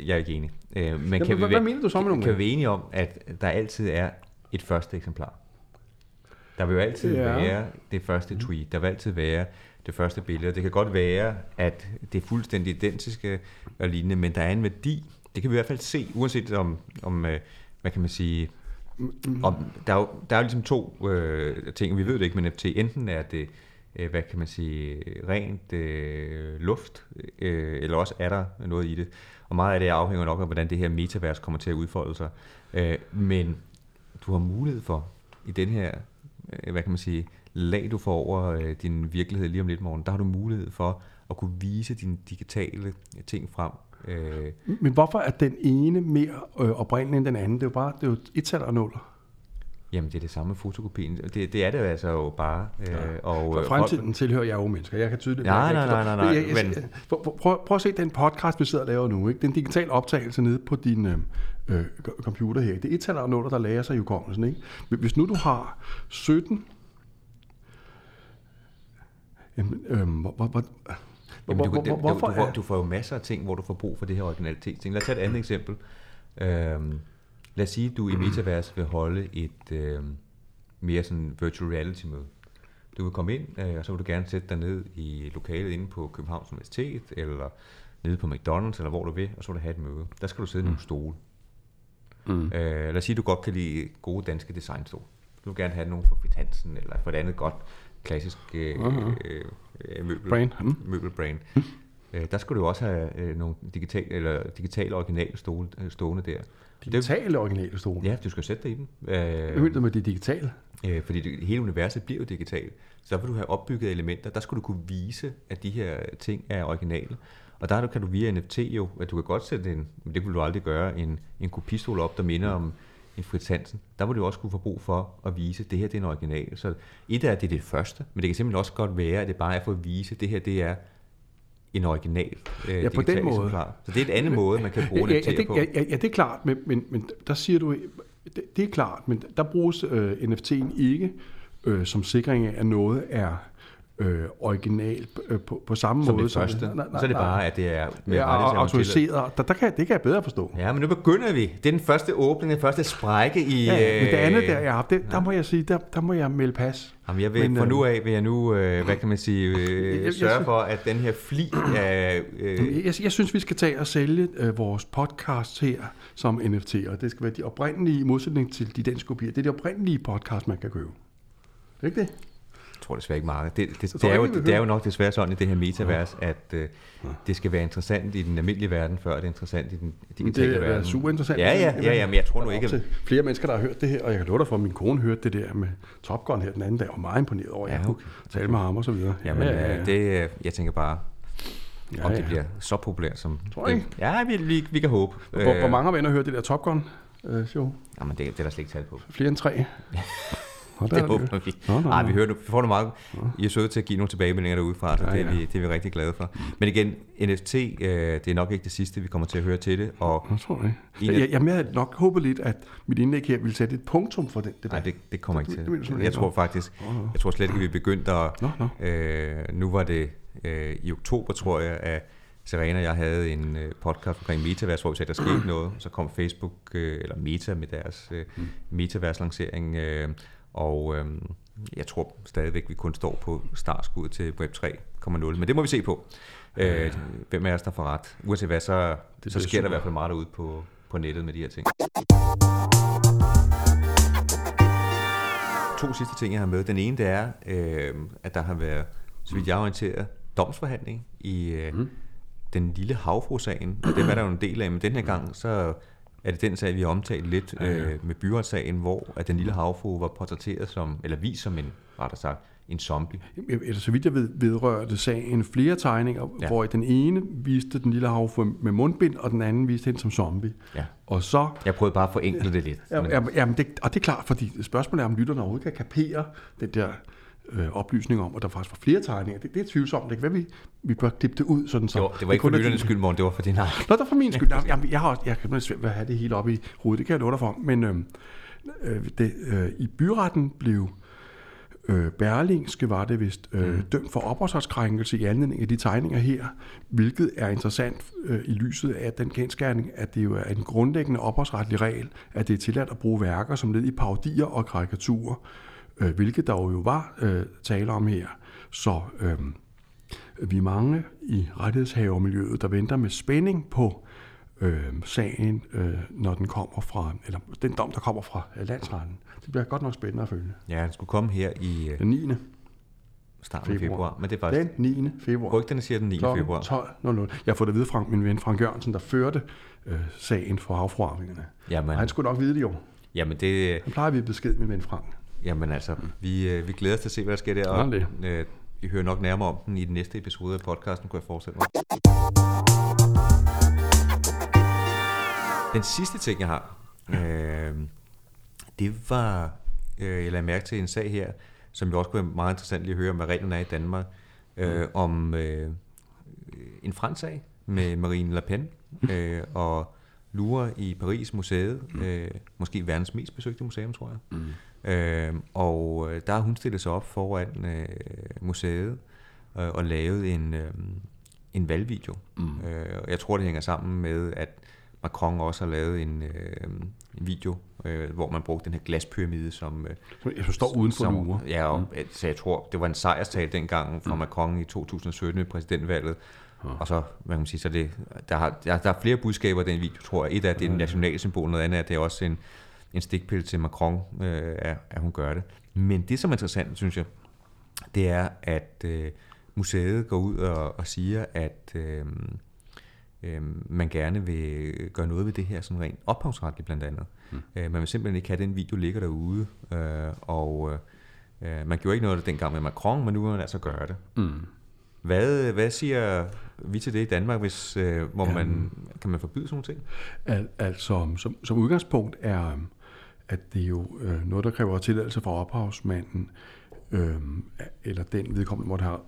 jeg er ikke enig. Øh, men Jamen, kan, vi, hvad, hvad mener du så med kan, kan vi være enige om, at der altid er et første eksemplar? Der vil jo altid ja. være det første tweet. Der vil altid være det første billede. Det kan godt være, at det er fuldstændig identiske og lignende, men der er en værdi. Det kan vi i hvert fald se, uanset om, om øh, hvad kan man sige, om, der, er jo, der er jo ligesom to øh, ting, vi ved det ikke med NFT. Enten er det, øh, hvad kan man sige, rent øh, luft, øh, eller også er der noget i det. Og meget af det afhænger nok af, hvordan det her metavers kommer til at udfolde sig. Øh, men du har mulighed for i den her, øh, hvad kan man sige, lag du får over øh, din virkelighed lige om lidt morgen, der har du mulighed for at kunne vise dine digitale ting frem. Øh. Men hvorfor er den ene mere øh, oprindelig end den anden? Det er jo bare det er jo et tal og nuller. Jamen, det er det samme fotokopien. Det, det er det jo altså jo bare. Øh, ja. og, For fremtiden folk... tilhører jeg jo mennesker. Jeg kan tydeligt... Nej, nej, nej, nej, nej. Jeg, jeg, men... prøv, prøv, prøv at se den podcast, vi sidder og laver nu. Ikke? Den digitale optagelse nede på din øh, øh computer her. Det er et tal og nuller, der lærer sig i hukommelsen. Ikke? Hvis nu du har 17 Jamen, øh, hvor, hvor, Jamen, du, hvor, hvor, hvorfor du, du, får, du får jo masser af ting, hvor du får brug for det her originalitet. Lad os tage et andet eksempel. Øhm, lad os sige, at du i Metaverse vil holde et øh, mere sådan virtual reality møde. Du vil komme ind, øh, og så vil du gerne sætte dig ned i lokalet inde på Københavns Universitet, eller nede på McDonald's, eller hvor du vil, og så vil du have et møde. Der skal du sidde i mm. nogle stole. Mm. Øh, lad os sige, at du godt kan lide gode danske designstole. Du vil gerne have nogle fra Fitansen, eller for et andet godt klassisk øh, uh-huh. øh, møbel, brand. Mm. møbelbrand. Mm. Øh, der skulle du også have øh, nogle digital, eller digitale originale stole, øh, stående der. Digitale stole? Ja, du skal sætte dig i dem. Øh, Hvad med det digitale? Øh, fordi det, hele universet bliver jo digitalt. Så vil du have opbygget elementer. Der skulle du kunne vise, at de her ting er originale. Og der kan du via NFT jo, at du kan godt sætte en, men det vil du aldrig gøre, en, en kopistol op, der minder om en Fritz Hansen, der vil du også kunne få brug for at vise, at det her det er en original. Så et af det er det første, men det kan simpelthen også godt være, at det bare er for at vise, at det her det er en original øh, ja, på den måde. Eksemplar. Så det er et andet måde, man kan bruge ja, ja, det, på. Ja, ja, ja, det er klart, men, men, men der siger du, det, det er klart, men der bruges øh, NFT'en ikke øh, som sikring af, at noget er øh, original øh, på, på samme Som måde. det første. Nej, nej, så er det bare, at det er med Ja, autoriseret. Der, der kan, det kan jeg bedre forstå. Ja, men nu begynder vi. Det er den første åbning, den første sprække i... Ja, ja, men det andet øh, der, ja, det, der må jeg sige, der, der må jeg melde pas. Jamen, jeg vil, Men, fra øh, nu af vil jeg nu, øh, hvad kan man sige, øh, jeg sørge for, at den her fli af... Øh, Jeg, jeg synes, vi skal tage og sælge øh, vores podcast her som NFT, og det skal være de oprindelige, i modsætning til de danske kopier, det er de oprindelige podcast, man kan købe. Er det ikke det? Tror desværre ikke meget. Det, det, det, er jo, vi det er jo nok desværre sådan i det her metavers, at øh, det skal være interessant i den almindelige verden, før det er interessant i den digitale Det er verden. super interessant. Ja, ja, ja, ja, men jeg tror nu ikke... til flere mennesker, der har hørt det her, og jeg kan love dig for, at min kone hørte det der med Top Gun her den anden dag, og var meget imponeret over, at Ja, jeg kunne okay. tale med ham og så videre. Jamen, ja, ja, ja. det, øh, jeg tænker bare, Ja, om det ja. bliver så populært som... Tror jeg det, ja, vi, vi, vi kan håbe. Hvor, hvor mange har været inde og hørt det der Top Gun øh, show? Jamen, det, det er der slet ikke talt på. Flere end tre? <laughs> Det er håber vi. Nå, nå, Ej, nå. vi, hører, vi får nu meget. I er søde til at give nogle tilbagemeldinger derudefra, så Ja, det, er ja. vi, det er vi rigtig glade for. Men igen, NFT, øh, det er nok ikke det sidste, vi kommer til at høre til det. Og Jeg tror det. Af- Jeg, jeg, jeg havde nok håbet lidt, at mit indlæg her ville sætte et punktum for den debat. nej, det, det kommer ikke Det- til. det simpelthen Jeg ikke? tror faktisk, jeg tror slet ikke, vi er begyndt at... Nå, nå. Øh, nu var det øh, i oktober, tror jeg, at Serena og jeg havde en øh, podcast omkring Metaverse, hvor vi sagde, der skete noget. Så kom Facebook, øh, eller Meta med deres øh, Mm. Metaverse-lancering, øh, og øh, jeg tror stadigvæk, vi kun står på startskuddet til Web 3.0, men det må vi se på. Øh, hvem af os, der får ret? Uanset hvad, så, så bliver sker der super. i hvert fald meget derude på, på nettet med de her ting. To sidste ting, jeg har med. Den ene, det er, øh, at der har været, så vidt jeg er orienteret, domsforhandling i øh, mm. den lille havfru-sagen. Og det var der jo en del af, men den her gang, så er det den sag, vi har omtalt lidt øh, med byretssagen, hvor at den lille havfru var portrætteret som, eller vist som en, rettere sagt, en zombie. Eller så vidt jeg ved, vedrørte sagen flere tegninger, Ja. ja. hvor den ene viste den lille havfru med mundbind, og den anden viste hende som zombie. Ja. Og så... Jeg prøvede bare at forenkle det lidt. Ja, men- ja, jamen det, og det er klart, fordi spørgsmålet er, om lytterne overhovedet kan kapere den der øh, oplysning om, at der faktisk var flere tegninger. Det, det er tvivlsomt. Det kan være, vi, vi bør klippe det ud, sådan så... Jo, det var ikke for er lytternes din- skyld, Morten, det var for din egen. Nå, der for min skyld. Jamen, jeg, jeg, har, også- jeg kan svært ved at have det hele op i hovedet. Det kan jeg love dig for. Men øh, øh, det, øh, i byretten blev øh, Berlingske, var det vist, øh, mm. dømt for ophavsretskrænkelse i anledning af de tegninger her, hvilket er interessant øh, i lyset af den genskærning, at det jo er en grundlæggende ophavsretlig regel, at det er tilladt at bruge værker som led i parodier og karikaturer, øh, hvilket der jo var øh, tale om her. Så øh, vi er mange i rettighedshavermiljøet, der venter med spænding på øh, sagen, øh, når den kommer fra, eller den dom, der kommer fra øh, landsretten. Det bliver godt nok spændende at følge. Ja, den skulle komme her i øh, Den 9. starten februar. februar, men det er faktisk... Den 9. februar. Rygterne siger den 9. Klokken februar. 12.00. Jeg fået det at vide fra min ven Frank Jørgensen, der førte øh, sagen for havfruarvingerne. Jamen, Og han skulle nok vide det jo. jamen, det, Han plejer at vide besked, min ven Frank. Jamen altså, vi, øh, vi glæder os til at se, hvad der sker der. Og, øh, vi hører nok nærmere om den i den næste episode af podcasten, kunne jeg forestille mig. Den sidste ting, jeg har, øh, det var, øh, jeg lagde mærke til en sag her, som jo også kunne være meget interessant lige at høre om, hvad reglerne er i Danmark, øh, om øh, en fransk sag med Marine Le Pen øh, og Louvre i Paris museet, øh, måske verdens mest besøgte museum, tror jeg. Mm. Øh, og der har hun stillet sig op foran øh, museet øh, og lavet en, øh, en valgvideo. Mm. Øh, og jeg tror, det hænger sammen med, at Macron også har lavet en, øh, en video, øh, hvor man brugte den her glaspyramide som... Øh, Jeg står uden for som, Louvre. Ja, og, mm. så jeg tror, det var en sejrstale dengang fra mm. Macron i 2017 ved præsidentvalget. Og så, hvad kan man sige, så det, der, har, der, der er flere budskaber i den video, tror jeg. Et af, det er en nationalsymbol, noget andet er, det er også en, en stikpille til Macron, øh, at, at hun gør det. Men det, som er interessant, synes jeg, det er, at øh, museet går ud og, og siger, at øh, øh, man gerne vil gøre noget ved det her, sådan rent ophavsretligt blandt andet. Mm. Øh, man vil simpelthen ikke have, at den video ligger derude, øh, og øh, man gjorde ikke noget af det dengang med Macron, men nu vil man altså gøre det. Mm. Hvad, hvad siger vi til det i Danmark, hvis, øh, hvor man, kan man forbyde sådan nogle ting? Al, altså, som, som udgangspunkt er, at det er jo øh, noget, der kræver tilladelse fra ophavsmanden, øh, eller den vedkommende måtte have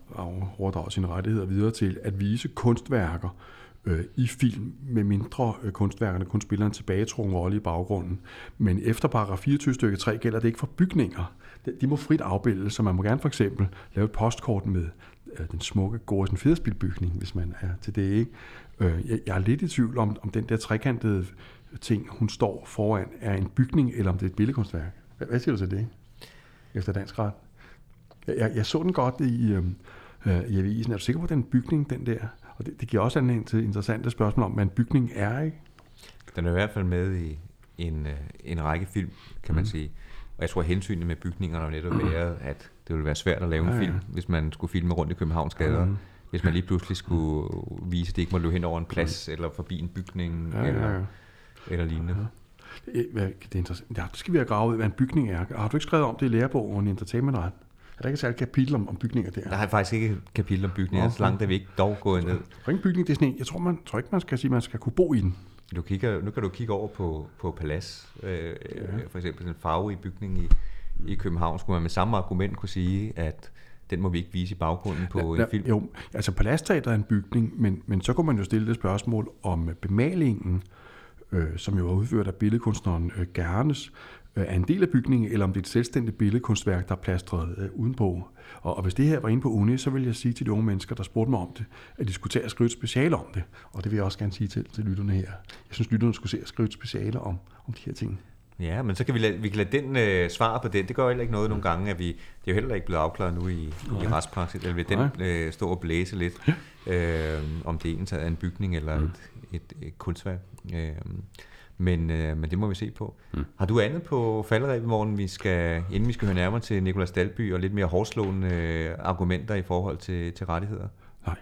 overdraget sine rettigheder videre til, at vise kunstværker øh, i film, med mindre øh, kunstværkerne kun spiller en tilbagetrukken rolle i baggrunden. Men efter paragraf 24 stykke 3 gælder det ikke for bygninger. de må frit afbildes, så man må gerne for eksempel lave et postkort med øh, den smukke Gorsen Federspilbygning, hvis man er til det, ikke? Øh, jeg, jeg er lidt i tvivl om, om den der trekantede ting, hun står foran, er en bygning, eller om det er et billedkunstværk. Hvad, siger du til det, efter dansk ret? Jeg, jeg, jeg så den godt i, øh, øh, i avisen. Er du sikker på, den bygning, den der? Og det, det giver også anledning til interessante spørgsmål om, hvad en bygning er, ikke? Den er i hvert fald med i en, øh, en række film, kan man mm. sige. Og jeg tror, at hensynet med bygningerne har netop været, at det ville være svært at lave en ja, ja. film, hvis man skulle filme rundt i Københavns gader. Mm. Hvis man lige pludselig skulle vise, at det ikke må løbe hen over en plads, mm. eller forbi en bygning, ja, eller, ja, ja. Eller lignende. Ja. Det er interessant. Ja, skal vi have gravet ud, hvad en bygning er. Har du ikke skrevet om det i lærebogen Entertainment Ret? Er der ikke et særligt kapitel om, om bygninger der? Der er faktisk ikke et kapitel om bygninger, okay. så langt er vi ikke dog gået ned. En bygning, det er sådan en, jeg tror, man, tror ikke, man skal sige, man skal kunne bo i den. Du kigger, nu kan du kigge over på, på Palas, øh, ja. for eksempel en farve i bygning i, i København, skulle man med samme argument kunne sige, at den må vi ikke vise i baggrunden på ja, en film. Jo, altså Palasteater er en bygning, men, men så kunne man jo stille det spørgsmål om bemalingen, øh, som jo er udført af billedkunstneren øh, Gernes, øh, er en del af bygningen, eller om det er et selvstændigt billedkunstværk, der er plastret øh, udenpå. Og, og hvis det her var inde på uni, så vil jeg sige til de unge mennesker, der spurgte mig om det, at de skulle tage og skrive et speciale om det. Og det vil jeg også gerne sige til, til lytterne her. Jeg synes, lytterne skulle se at skrive et speciale om, om de her ting. Ja, men så kan vi lade, vi kan lade den øh, svare på den. Det gør heller ikke noget nogle gange, at vi, det er jo heller ikke blevet afklaret nu i, i retspraksis, eller vil den øh, stå og blæse lidt, øh, om det egentlig er en bygning eller mm. et, et, et kunstværk. Øh, men, øh, men det må vi se på. Mm. Har du andet på falderæbemorgen, vi skal, inden vi skal høre nærmere til Nikolas Dalby, og lidt mere hårdslående øh, argumenter i forhold til, til rettigheder? Nej.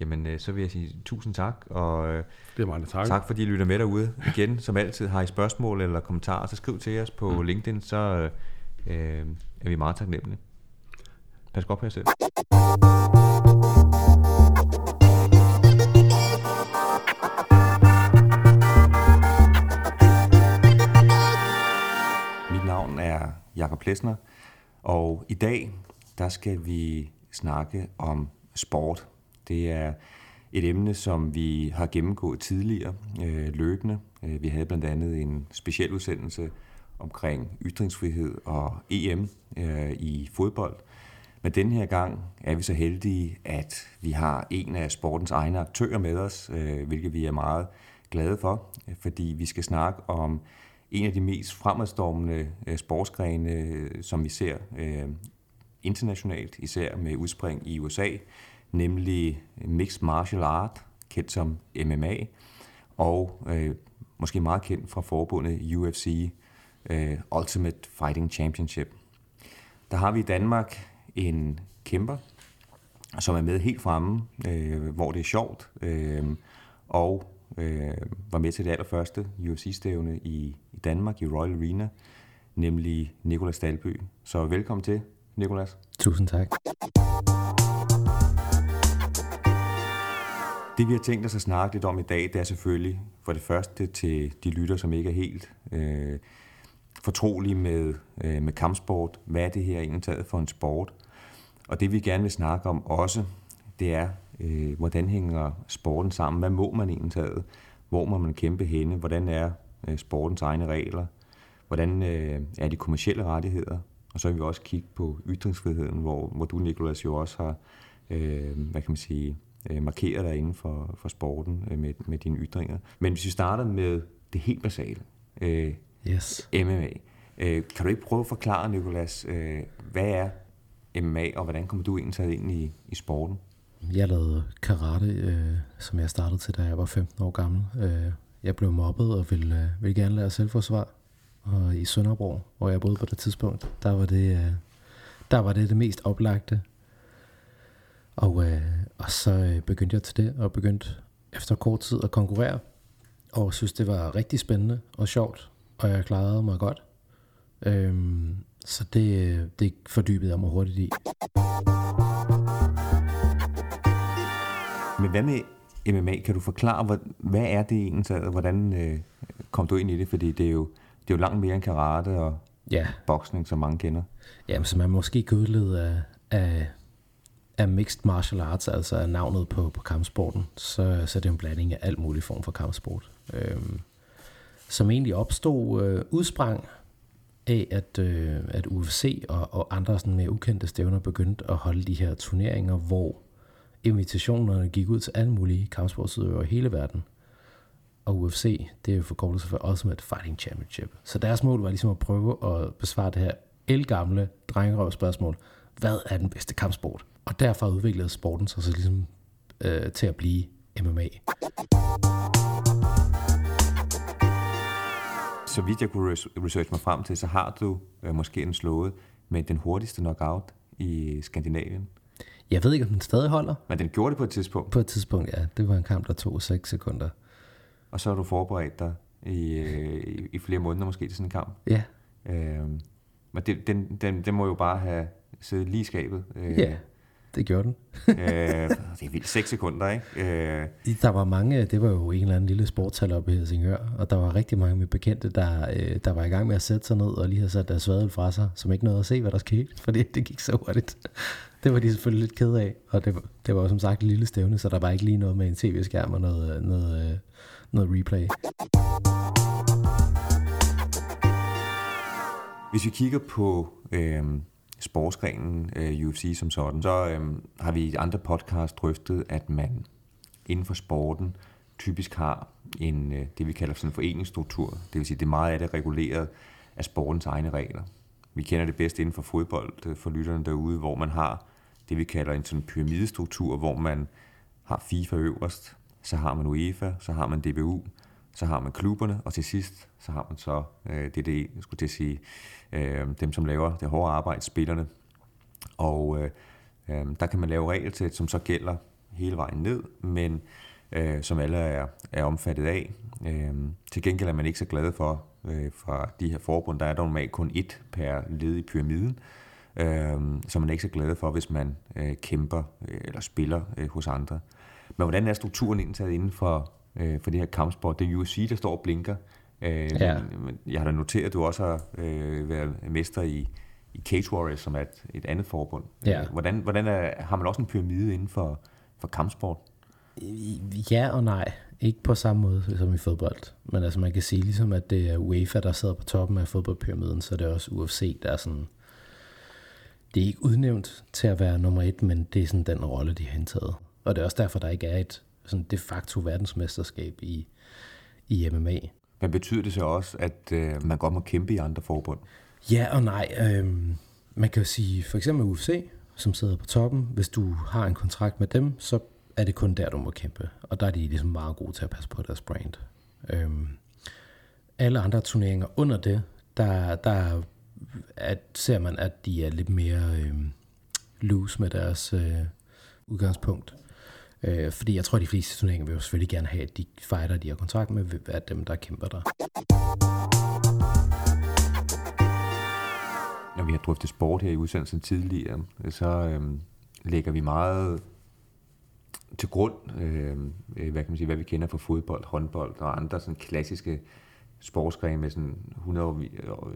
Jamen, øh, så vil jeg sige tusind tak, og øh, det er meget tak. tak fordi I lytter med derude. Igen, som altid, har I spørgsmål eller kommentarer, så skriv til os på mm. LinkedIn, så øh, er vi meget taknemmelige. Pas godt på jer selv. Jakob Plesner, og i dag der skal vi snakke om sport. Det er et emne, som vi har gennemgået tidligere øh, løbende. Øh, vi havde blandt andet en speciel udsendelse omkring ytringsfrihed og EM øh, i fodbold. Men den her gang er vi så heldige, at vi har en af sportens egne aktører med os, øh, hvilket vi er meget glade for, fordi vi skal snakke om en af de mest fremadstormende øh, sportsgrene, øh, som vi ser øh, internationalt, især med udspring i USA, nemlig Mixed Martial Art, kendt som MMA, og øh, måske meget kendt fra forbundet UFC, øh, Ultimate Fighting Championship. Der har vi i Danmark en kæmper, som er med helt fremme, øh, hvor det er sjovt, øh, og øh, var med til det allerførste UFC-stævne i, i Danmark, i Royal Arena, nemlig Nikolas Dalby. Så velkommen til, Nikolas. Tusind tak. Det vi har tænkt os at snakke lidt om i dag, det er selvfølgelig for det første til de lytter, som ikke er helt øh, fortrolige med, øh, med kampsport. Hvad er det her egentlig taget for en sport? Og det vi gerne vil snakke om også, det er Øh, hvordan hænger sporten sammen? Hvad må man egentlig tage? Hvor må man kæmpe henne? Hvordan er øh, sportens egne regler? Hvordan øh, er de kommercielle rettigheder? Og så vil vi også kigge på ytringsfriheden, hvor, hvor du, Nikolas, jo også har øh, hvad kan man sige, øh, markeret dig inden for, for sporten øh, med, med dine ytringer. Men hvis vi starter med det helt basale, øh, yes. MMA, øh, kan du ikke prøve at forklare, Nikolas, øh, hvad er MMA, og hvordan kommer du egentlig ind i, i sporten? Jeg lavede karate, øh, som jeg startede til, da jeg var 15 år gammel. Øh, jeg blev mobbet og ville, øh, ville gerne lære selvforsvar. Og i Sønderborg, hvor jeg boede på det tidspunkt, der var det, øh, der var det, det mest oplagte. Og, øh, og så øh, begyndte jeg til det, og begyndte efter kort tid at konkurrere. Og synes, det var rigtig spændende og sjovt, og jeg klarede mig godt. Øhm, så det, øh, det fordybede jeg mig hurtigt i. Men hvad med MMA? Kan du forklare, hvad, hvad er det egentlig? Hvordan øh, kom du ind i det? Fordi det er jo, det er jo langt mere end karate og ja. boksning, som mange kender. Jamen, så man måske kan udlede af, af, af mixed martial arts, altså af navnet på, på kampsporten, så, så er det en blanding af alt mulig form for kampsport. Øhm, som egentlig opstod, øh, udsprang af, at, øh, at UFC og, og andre sådan mere ukendte stævner begyndte at holde de her turneringer, hvor invitationerne gik ud til alle mulige kampsportsudøvere i hele verden. Og UFC, det er jo forkortelse for Ultimate Fighting Championship. Så deres mål var ligesom at prøve at besvare det her elgamle drengerøvspørgsmål. Hvad er den bedste kampsport? Og derfor udviklede sporten sig så ligesom øh, til at blive MMA. Så vidt jeg kunne researche mig frem til, så har du øh, måske en slået med den hurtigste knockout i Skandinavien. Jeg ved ikke, om den stadig holder. Men den gjorde det på et tidspunkt. På et tidspunkt, ja. Det var en kamp, der tog 6 sekunder. Og så har du forberedt dig i, øh, i, i flere måneder måske til sådan en kamp. Ja. Øh, men det, den, den, den må jo bare have siddet lige i skabet. Øh, ja, det gjorde den. øh, det er vildt 6 sekunder, ikke? Øh. Der var mange, det var jo en eller anden lille sportshal oppe i Helsingør, og der var rigtig mange med bekendte, der, øh, der var i gang med at sætte sig ned og lige havde sat deres svadel fra sig, som ikke nåede at se, hvad der skete, <laughs> fordi det gik så hurtigt. Det var de selvfølgelig lidt ked af, og det var, det var jo som sagt et lille stævne, så der var ikke lige noget med en tv-skærm og noget, noget, øh, noget replay. Hvis vi kigger på øh, sportsgrenen øh, UFC som sådan, så øh, har vi i andre podcast drøftet, at man inden for sporten typisk har en, øh, det vi kalder sådan en foreningsstruktur. Det vil sige, det er meget af det reguleret af sportens egne regler. Vi kender det bedst inden for fodbold øh, for lytterne derude, hvor man har det, vi kalder en sådan pyramidestruktur, hvor man har FIFA øverst, så har man UEFA, så har man DBU, så har man klubberne, og til sidst, så har man så, øh, det er det, jeg skulle til at sige, øh, dem som laver det hårde arbejde, spillerne. Og øh, øh, der kan man lave regelsæt, som så gælder hele vejen ned, men øh, som alle er, er omfattet af. Øh, til gengæld er man ikke så glad for, øh, fra de her forbund, der er der normalt kun ét per led i pyramiden, øh, som man er ikke så glad for, hvis man øh, kæmper øh, eller spiller øh, hos andre. Men hvordan er strukturen indtaget inden for, øh, for det her kampsport? Det er UFC, der står og blinker. Øh, ja. men, jeg har da noteret, at du også har øh, været mester i, i Cage Warriors, som er et, et andet forbund. Ja. Hvordan, hvordan er, har man også en pyramide inden for, for kampsport? Ja og nej. Ikke på samme måde som i fodbold. Men altså man kan sige ligesom, at det er UEFA, der sidder på toppen af fodboldpyramiden, så det er også UFC, der er sådan... Det er ikke udnævnt til at være nummer et, men det er sådan den rolle, de har indtaget. Og det er også derfor, der ikke er et sådan de facto verdensmesterskab i, i MMA. Men betyder det så også, at øh, man godt må kæmpe i andre forbund? Ja og nej. Øh, man kan jo sige, for eksempel UFC, som sidder på toppen, hvis du har en kontrakt med dem, så er det kun der, du må kæmpe. Og der er de ligesom meget gode til at passe på deres brand. Øh, alle andre turneringer under det, der, der at, ser man, at de er lidt mere øh, loose med deres øh, udgangspunkt. Øh, fordi jeg tror, at de fleste turneringer vil jo selvfølgelig gerne have, at de fighter, de har kontrakt med, vil være dem, der kæmper der. Når vi har drøftet sport her i udsendelsen tidligere, så øh, lægger vi meget til grund, øhm, øh, hvad kan man sige, hvad vi kender fra fodbold, håndbold og andre sådan klassiske sportsgrene med sådan 100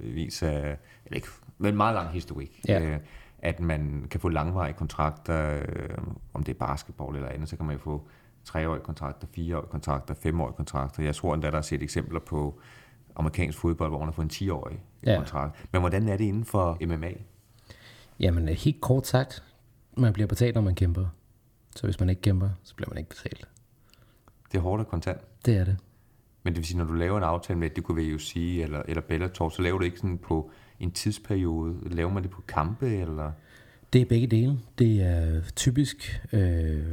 vis af, eller ikke, men meget lang historik. Ja. Øh, at man kan få langvarige kontrakter, øh, om det er basketball eller andet, så kan man jo få treårige kontrakter, fireårige kontrakter, femårige kontrakter. Jeg tror endda, der er set eksempler på amerikansk fodbold, hvor man har fået en 10-årig ja. kontrakt. Men hvordan er det inden for MMA? Jamen helt kort sagt, man bliver betalt, når man kæmper. Så hvis man ikke kæmper, så bliver man ikke betalt. Det er hårdt og kontant. Det er det. Men det vil sige, når du laver en aftale med, det kunne være UFC eller, eller Bellator, så laver du ikke sådan på en tidsperiode? Laver man det på kampe, eller? Det er begge dele. Det er typisk øh,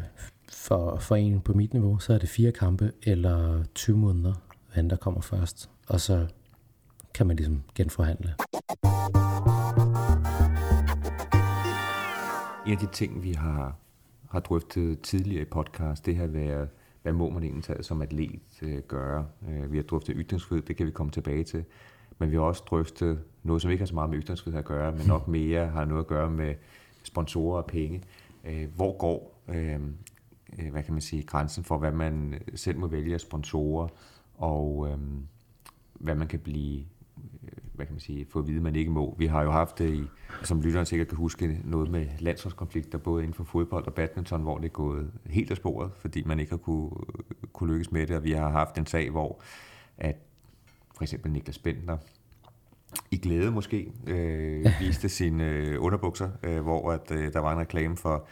for, for en på mit niveau, så er det fire kampe eller 20 måneder, hvad der kommer først. Og så kan man ligesom genforhandle. En af de ting, vi har, har drøftet tidligere i podcast, det har været, hvad må man egentlig som atlet øh, gøre? Øh, vi har drøftet ytringsfrihed, det kan vi komme tilbage til. Men vi har også drøftet noget, som ikke har så meget med ytringsfrihed at gøre, men nok mere har noget at gøre med sponsorer og penge. Øh, hvor går øh, øh hvad kan man sige, grænsen for, hvad man selv må vælge af sponsorer, og øh, hvad man kan blive øh, hvad kan man sige, få at vide, man ikke må. Vi har jo haft det i, som lytteren sikkert kan huske, noget med landsholdskonflikter, både inden for fodbold og badminton, hvor det er gået helt af sporet, fordi man ikke har kunne, kunne lykkes med det, og vi har haft en sag, hvor at for eksempel Niklas Bentner i glæde måske øh, viste sine øh, underbukser, øh, hvor at, øh, der var en reklame for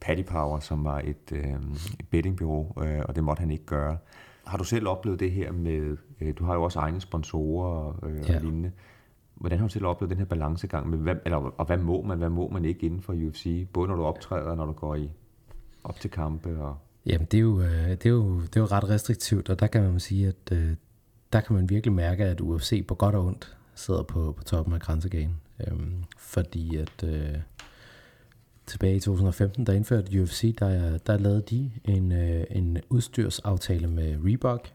Paddy Power, som var et, øh, et bettingbureau, øh, og det måtte han ikke gøre. Har du selv oplevet det her med, øh, du har jo også egne sponsorer øh, ja. og lignende. Hvordan har du selv oplevet den her balancegang med, hvad, eller, og hvad må man, hvad må man ikke inden for UFC? Både når du optræder, når du går i op til kampe og Jamen, det er, jo, øh, det, er jo, det er jo ret restriktivt, og der kan man sige, at øh, der kan man virkelig mærke, at UFC på godt og ondt sidder på, på toppen af grænsegagen. Øhm, fordi at øh, tilbage i 2015, der indførte UFC, der, der lavede de en, øh, en udstyrsaftale med Reebok.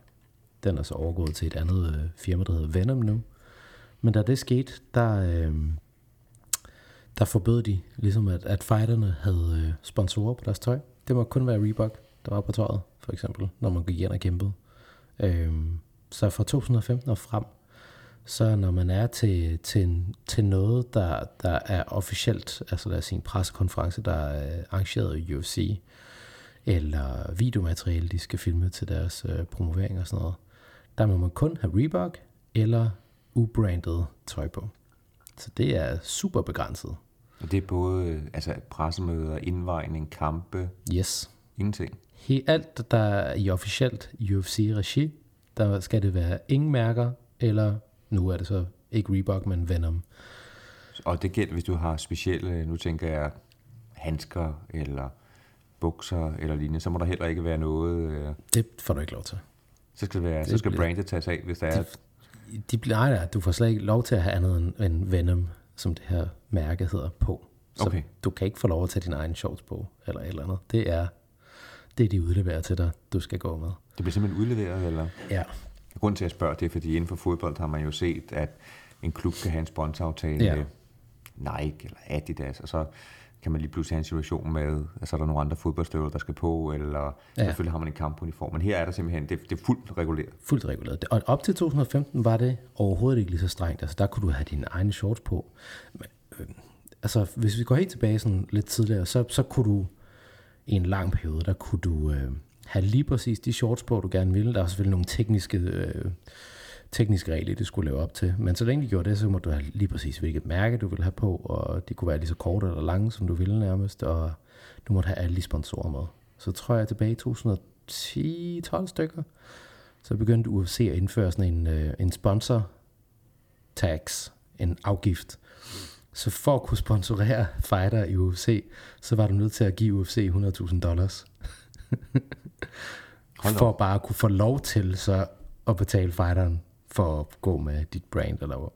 Den er så overgået til et andet øh, firma, der hedder Venom nu. Men da det skete, der, øh, der forbød de ligesom, at, at fighterne havde øh, sponsorer på deres tøj. Det må kun være Reebok, der var på tøjet, for eksempel, når man gik ind og kæmpede. Øh, så fra 2015 og frem, så når man er til, til, til noget, der, der er officielt, altså lad os sige en pressekonference, der er arrangeret i UFC, eller videomateriale, de skal filme til deres øh, promovering og sådan noget, der må man kun have Reebok eller ubranded tøj på. Så det er super begrænset. Og det er både altså pressemøder, indvejning, kampe? Yes. Ingenting? He, alt, der er i officielt UFC-regi, der skal det være ingen mærker, eller nu er det så ikke Reebok, men Venom. Og det gælder, hvis du har specielle, nu tænker jeg, handsker eller bukser eller lignende, så må der heller ikke være noget... Øh, det får du ikke lov til. Så skal, det være, det så skal brandet tages af, hvis der de, er... De, nej, nej, du får slet ikke lov til at have andet end, end Venom, som det her mærke hedder, på. Så okay. du kan ikke få lov at tage din egen shorts på, eller et eller andet. Det er det, de udleverer til dig, du skal gå med. Det bliver simpelthen udleveret, eller? Ja. Grunden til at spørge, det er, fordi inden for fodbold har man jo set, at en klub kan have en sponsoraftale ja. med Nike eller Adidas, og så kan man lige pludselig have en situation med, at så er der nogle andre fodboldstøvler, der skal på, eller ja. selvfølgelig har man en kampuniform. Men her er der simpelthen, det, det er fuldt reguleret. Fuldt reguleret. Og op til 2015 var det overhovedet ikke lige så strengt. Altså der kunne du have dine egne shorts på. Men, øh, altså hvis vi går helt tilbage sådan lidt tidligere, så, så kunne du i en lang periode, der kunne du øh, have lige præcis de shorts på, du gerne ville. Der er selvfølgelig nogle tekniske, øh, tekniske regler, det skulle leve op til. Men så længe de gjorde det, så må du have lige præcis, hvilket mærke du vil have på, og de kunne være lige så korte eller lange, som du ville nærmest, og du måtte have alle de sponsorer med. Så tror jeg tilbage i 2010-12 stykker, så begyndte UFC at indføre sådan en, øh, en sponsor tax, en afgift, så for at kunne sponsorere fighter i UFC, så var du nødt til at give UFC 100.000 dollars. <laughs> for bare at kunne få lov til så at betale fighteren for at gå med dit brand eller et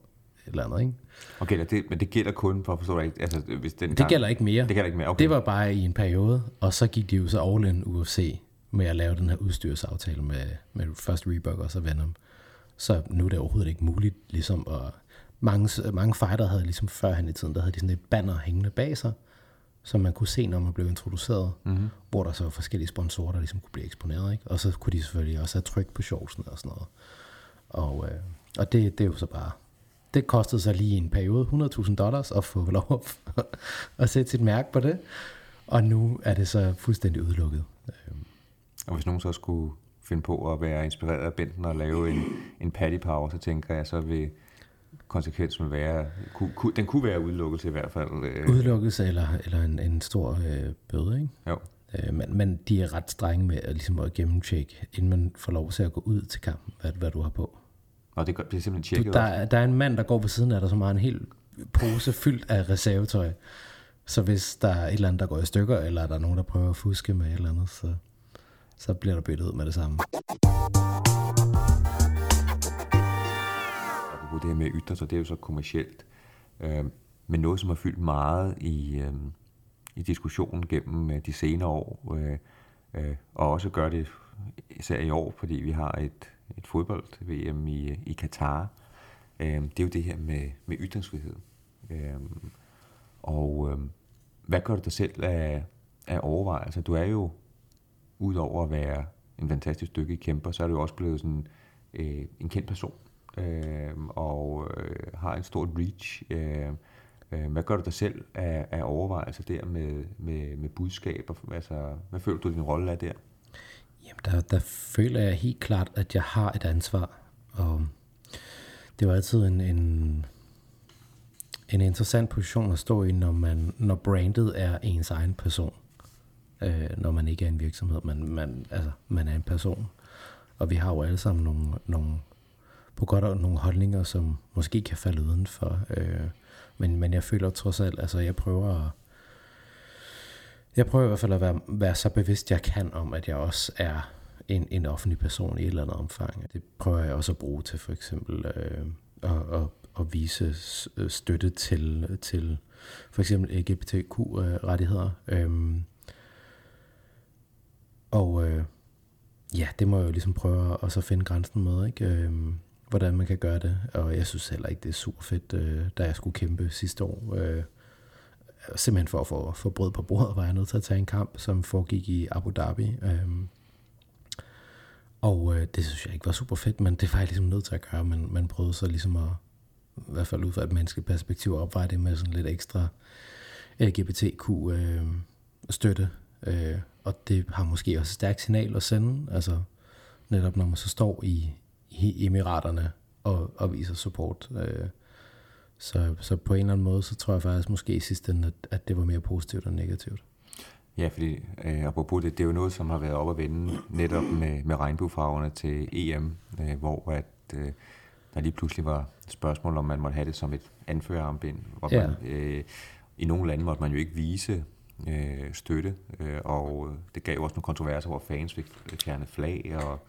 eller andet, ikke? Okay, det, men det gælder kun, for at forstå ikke, altså hvis den Det gang, gælder ikke mere. Det gælder ikke mere, okay. Det var bare i en periode, og så gik de jo så all in UFC med at lave den her udstyrsaftale med, med først Reebok og så Venom. Så nu er det overhovedet ikke muligt ligesom at mange, mange fighter havde ligesom førhen i tiden, der havde de sådan et banner hængende bag sig, som man kunne se, når man blev introduceret, mm-hmm. hvor der så var forskellige sponsorer, der ligesom kunne blive eksponeret, ikke? Og så kunne de selvfølgelig også have tryk på shortsen og sådan noget. Og, øh, og det, det er jo så bare, det kostede så lige en periode 100.000 dollars at få lov at sætte sit mærke på det, og nu er det så fuldstændig udelukket. Og hvis nogen så skulle finde på at være inspireret af Benten og lave en, en patty power, så tænker jeg, så vil konsekvensen være, ku, den kunne være udelukkelse i hvert fald. Øh. Udelukkelse eller, eller en, en stor øh, bøde, ikke? Jo. Øh, men, men de er ret strenge med at, ligesom at gennemtjekke, inden man får lov til at gå ud til kampen, hvad, hvad du har på. Og det bliver simpelthen tjekket du, der, der er en mand, der går på siden af dig, som har en hel pose fyldt af reservetøj. Så hvis der er et eller andet, der går i stykker, eller der er nogen, der prøver at fuske med et eller andet, så, så bliver der byttet ud med det samme det her med at ytre sig, det er jo så kommercielt. Øh, men noget, som har fyldt meget i, øh, i diskussionen gennem øh, de senere år, øh, øh, og også gør det især i år, fordi vi har et, et fodbold-VM i, øh, i Katar, øh, det er jo det her med, med ytringsfrihed. Øh, og øh, hvad gør du dig selv af, af overvejelser? Du er jo, udover at være en fantastisk dygtig kæmper, så er du jo også blevet sådan øh, en kendt person øh, og øh, har en stor reach. Øh, øh, hvad gør du dig selv af, af overvejelser der med, med, med budskaber? Altså, hvad føler du, din rolle er der? Jamen, der, der føler jeg helt klart, at jeg har et ansvar. Og det var altid en, en en interessant position at stå i, når, man, når brandet er ens egen person. Øh, når man ikke er en virksomhed, men man, altså, man er en person. Og vi har jo alle sammen nogle, nogle på godt og nogle holdninger, som måske kan falde udenfor. Øh, men, men jeg føler trods alt, altså jeg prøver at, jeg prøver i hvert fald at være, være så bevidst jeg kan om, at jeg også er en, en offentlig person i et eller andet omfang. Det prøver jeg også at bruge til for eksempel øh, at, at, at vise støtte til, til for eksempel LGBTQ-rettigheder. Øhm, og øh, ja, det må jeg jo ligesom prøve at så finde grænsen med, ikke? Øhm, hvordan man kan gøre det. Og jeg synes heller ikke, det er super fedt, øh, da jeg skulle kæmpe sidste år. Øh, simpelthen for at få, få brød på bordet, var jeg nødt til at tage en kamp, som foregik i Abu Dhabi. Øh, og øh, det synes jeg ikke var super fedt, men det var jeg ligesom nødt til at gøre. Men man prøvede så ligesom at, i hvert fald ud fra et menneskeperspektiv, opveje det med sådan lidt ekstra LGBTQ-støtte. Øhm, øh, øh, og det har måske også et stærkt signal at sende, altså netop når man så står i, i Emiraterne og, og viser support. Øh, så, så på en eller anden måde, så tror jeg faktisk måske i sidste ende, at, at det var mere positivt end negativt. Ja, fordi øh, apropos det, det er jo noget, som har været op at vende netop med, med regnbuefarverne til EM, øh, hvor at, øh, der lige pludselig var spørgsmål, om man måtte have det som et anførerarmbind. Hvor ja. man, øh, I nogle lande måtte man jo ikke vise øh, støtte, øh, og det gav også nogle kontroverser, hvor fans fik fjernet flag og,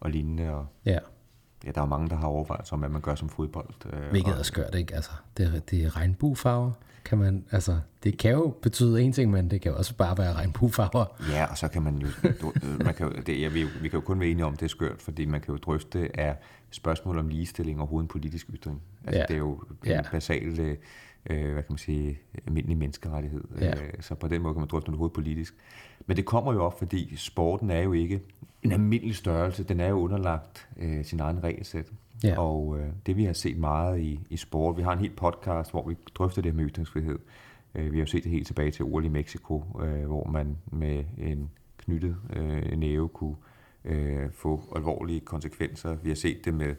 og lignende. Og, ja. Ja, der er mange, der har overvejet om, hvad man gør som fodbold. Øh, Hvilket er skørt, ikke? Altså, det, det er regnbuefarver kan man, altså, det kan jo betyde en ting, men det kan også bare være regnbuefarver. Ja, og så kan man jo, man kan jo det, ja, vi, vi kan jo kun være enige om, det er skørt, fordi man kan jo drøfte af spørgsmål om ligestilling overhovedet en politisk ytring. Altså, ja. det er jo en ja. basal, øh, hvad kan man sige, almindelig menneskerettighed. Ja. Øh, så på den måde kan man drøfte noget politisk. Men det kommer jo op, fordi sporten er jo ikke en almindelig størrelse. Den er jo underlagt øh, sin egen regelsæt. Ja. Og øh, det vi har set meget i, i sport, vi har en helt podcast, hvor vi drøfter det med ytringsfrihed. Øh, vi har jo set det helt tilbage til OL i Mexico, øh, hvor man med en knyttet øh, næve kunne øh, få alvorlige konsekvenser. Vi har set det med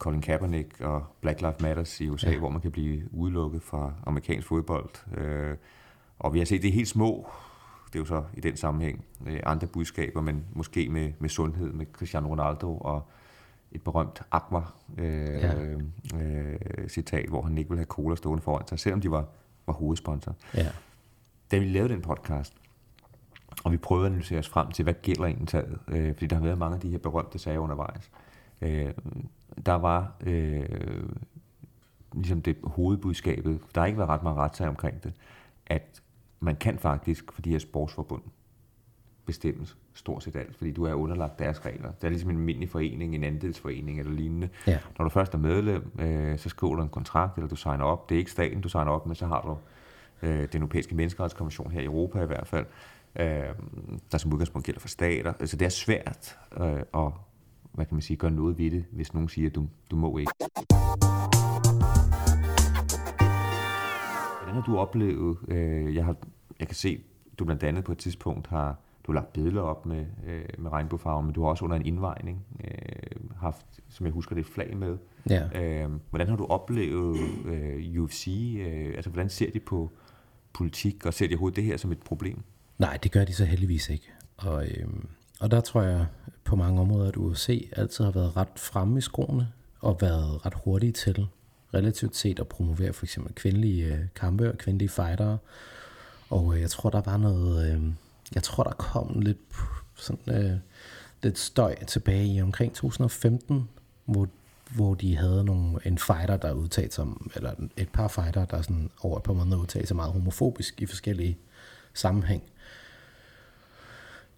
Colin Kaepernick og Black Lives Matter i USA, ja. hvor man kan blive udelukket fra amerikansk fodbold. Øh, og vi har set det helt små, det er jo så i den sammenhæng, øh, andre budskaber, men måske med, med sundhed, med Cristiano Ronaldo og et berømt Aqua øh, ja. øh, citat, hvor han ikke ville have cola stående foran sig, selvom de var, var hovedsponsor. Ja. Da vi lavede den podcast, og vi prøvede at analysere os frem til, hvad gælder egentlig taget, øh, fordi der har været mange af de her berømte sager undervejs. Øh, der var øh, ligesom det hovedbudskabet, der har ikke været ret meget ret omkring det, at man kan faktisk for de her sportsforbund bestemmes stort set alt, fordi du er underlagt deres regler. Det er ligesom en almindelig forening, en andelsforening eller lignende. Ja. Når du først er medlem, øh, så skriver du en kontrakt, eller du signer op. Det er ikke staten, du signer op, men så har du øh, den europæiske menneskerettighedskonvention her i Europa i hvert fald, øh, der som udgangspunkt gælder for stater. Altså det er svært øh, at hvad kan man sige, gøre noget ved det, hvis nogen siger, at du, du må ikke. Hvordan har du oplevet, øh, jeg, har, jeg kan se, du blandt andet på et tidspunkt har du har lagt billeder op med, øh, med regnbuefarver, men du har også under en indvejning øh, haft, som jeg husker det, et flag med. Ja. Øh, hvordan har du oplevet øh, UFC? Øh, altså, hvordan ser de på politik, og ser de overhovedet det her som et problem? Nej, det gør de så heldigvis ikke. Og, øh, og der tror jeg på mange områder, at UFC altid har været ret fremme i skoene, og været ret hurtige til relativt set at promovere for eksempel kvindelige øh, kampe og kvindelige fightere. Og øh, jeg tror, der var noget... Øh, jeg tror, der kom lidt, sådan, lidt støj tilbage i omkring 2015, hvor, hvor de havde nogle, en fighter, der udtalte sig, eller et par fighter, der sådan over et par måneder udtalte sig meget homofobisk i forskellige sammenhæng.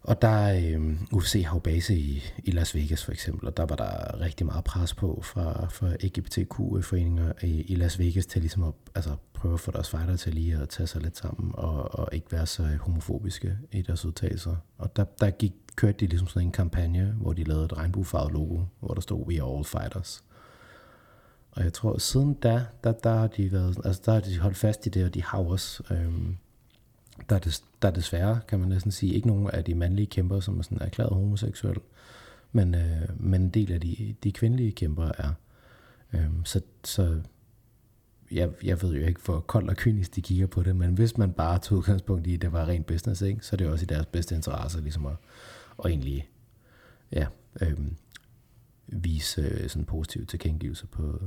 Og der, øh, UFC har jo base i, i Las Vegas for eksempel, og der var der rigtig meget pres på fra, fra LGBTQ-foreninger i, i Las Vegas til ligesom at altså, prøve at få deres fighter til lige at tage sig lidt sammen og, og ikke være så homofobiske i deres udtalelser. Og der, der gik, kørte de ligesom sådan en kampagne, hvor de lavede et regnbuefarvet logo, hvor der stod We are all fighters. Og jeg tror, siden da, der, der har de været, altså der har de holdt fast i det, og de har også, øhm, der, er des, der er desværre, kan man næsten sige, ikke nogen af de mandlige kæmper, som er sådan erklæret homoseksuelle, men, øh, men en del af de, de kvindelige kæmper er. Øh, så, så jeg, jeg ved jo ikke, hvor koldt og kynisk de kigger på det, men hvis man bare tog udgangspunkt i, at det var rent business, ikke, så er det også i deres bedste interesse ligesom at, at egentlig ja, øhm, øh, vise sådan positive tilkendegivelser på,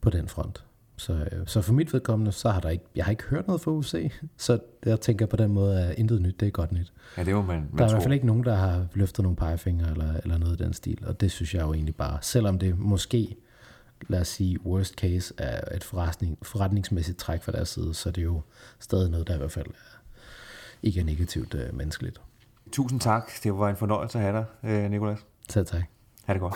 på den front. Så, øh, så for mit vedkommende, så har der ikke, jeg har ikke hørt noget fra UC, <laughs> så jeg tænker på den måde, at intet nyt, det er godt nyt. Ja, det må man, man Der er i tro. hvert fald ikke nogen, der har løftet nogle pegefinger eller, eller noget i den stil, og det synes jeg jo egentlig bare, selvom det måske, lad os sige, worst case er et forretning, forretningsmæssigt træk fra deres side, så er det jo stadig noget, der i hvert fald er, ikke er negativt øh, menneskeligt. Tusind tak. Det var en fornøjelse at have dig, øh, Nicolas. Så tak. Ha' det godt.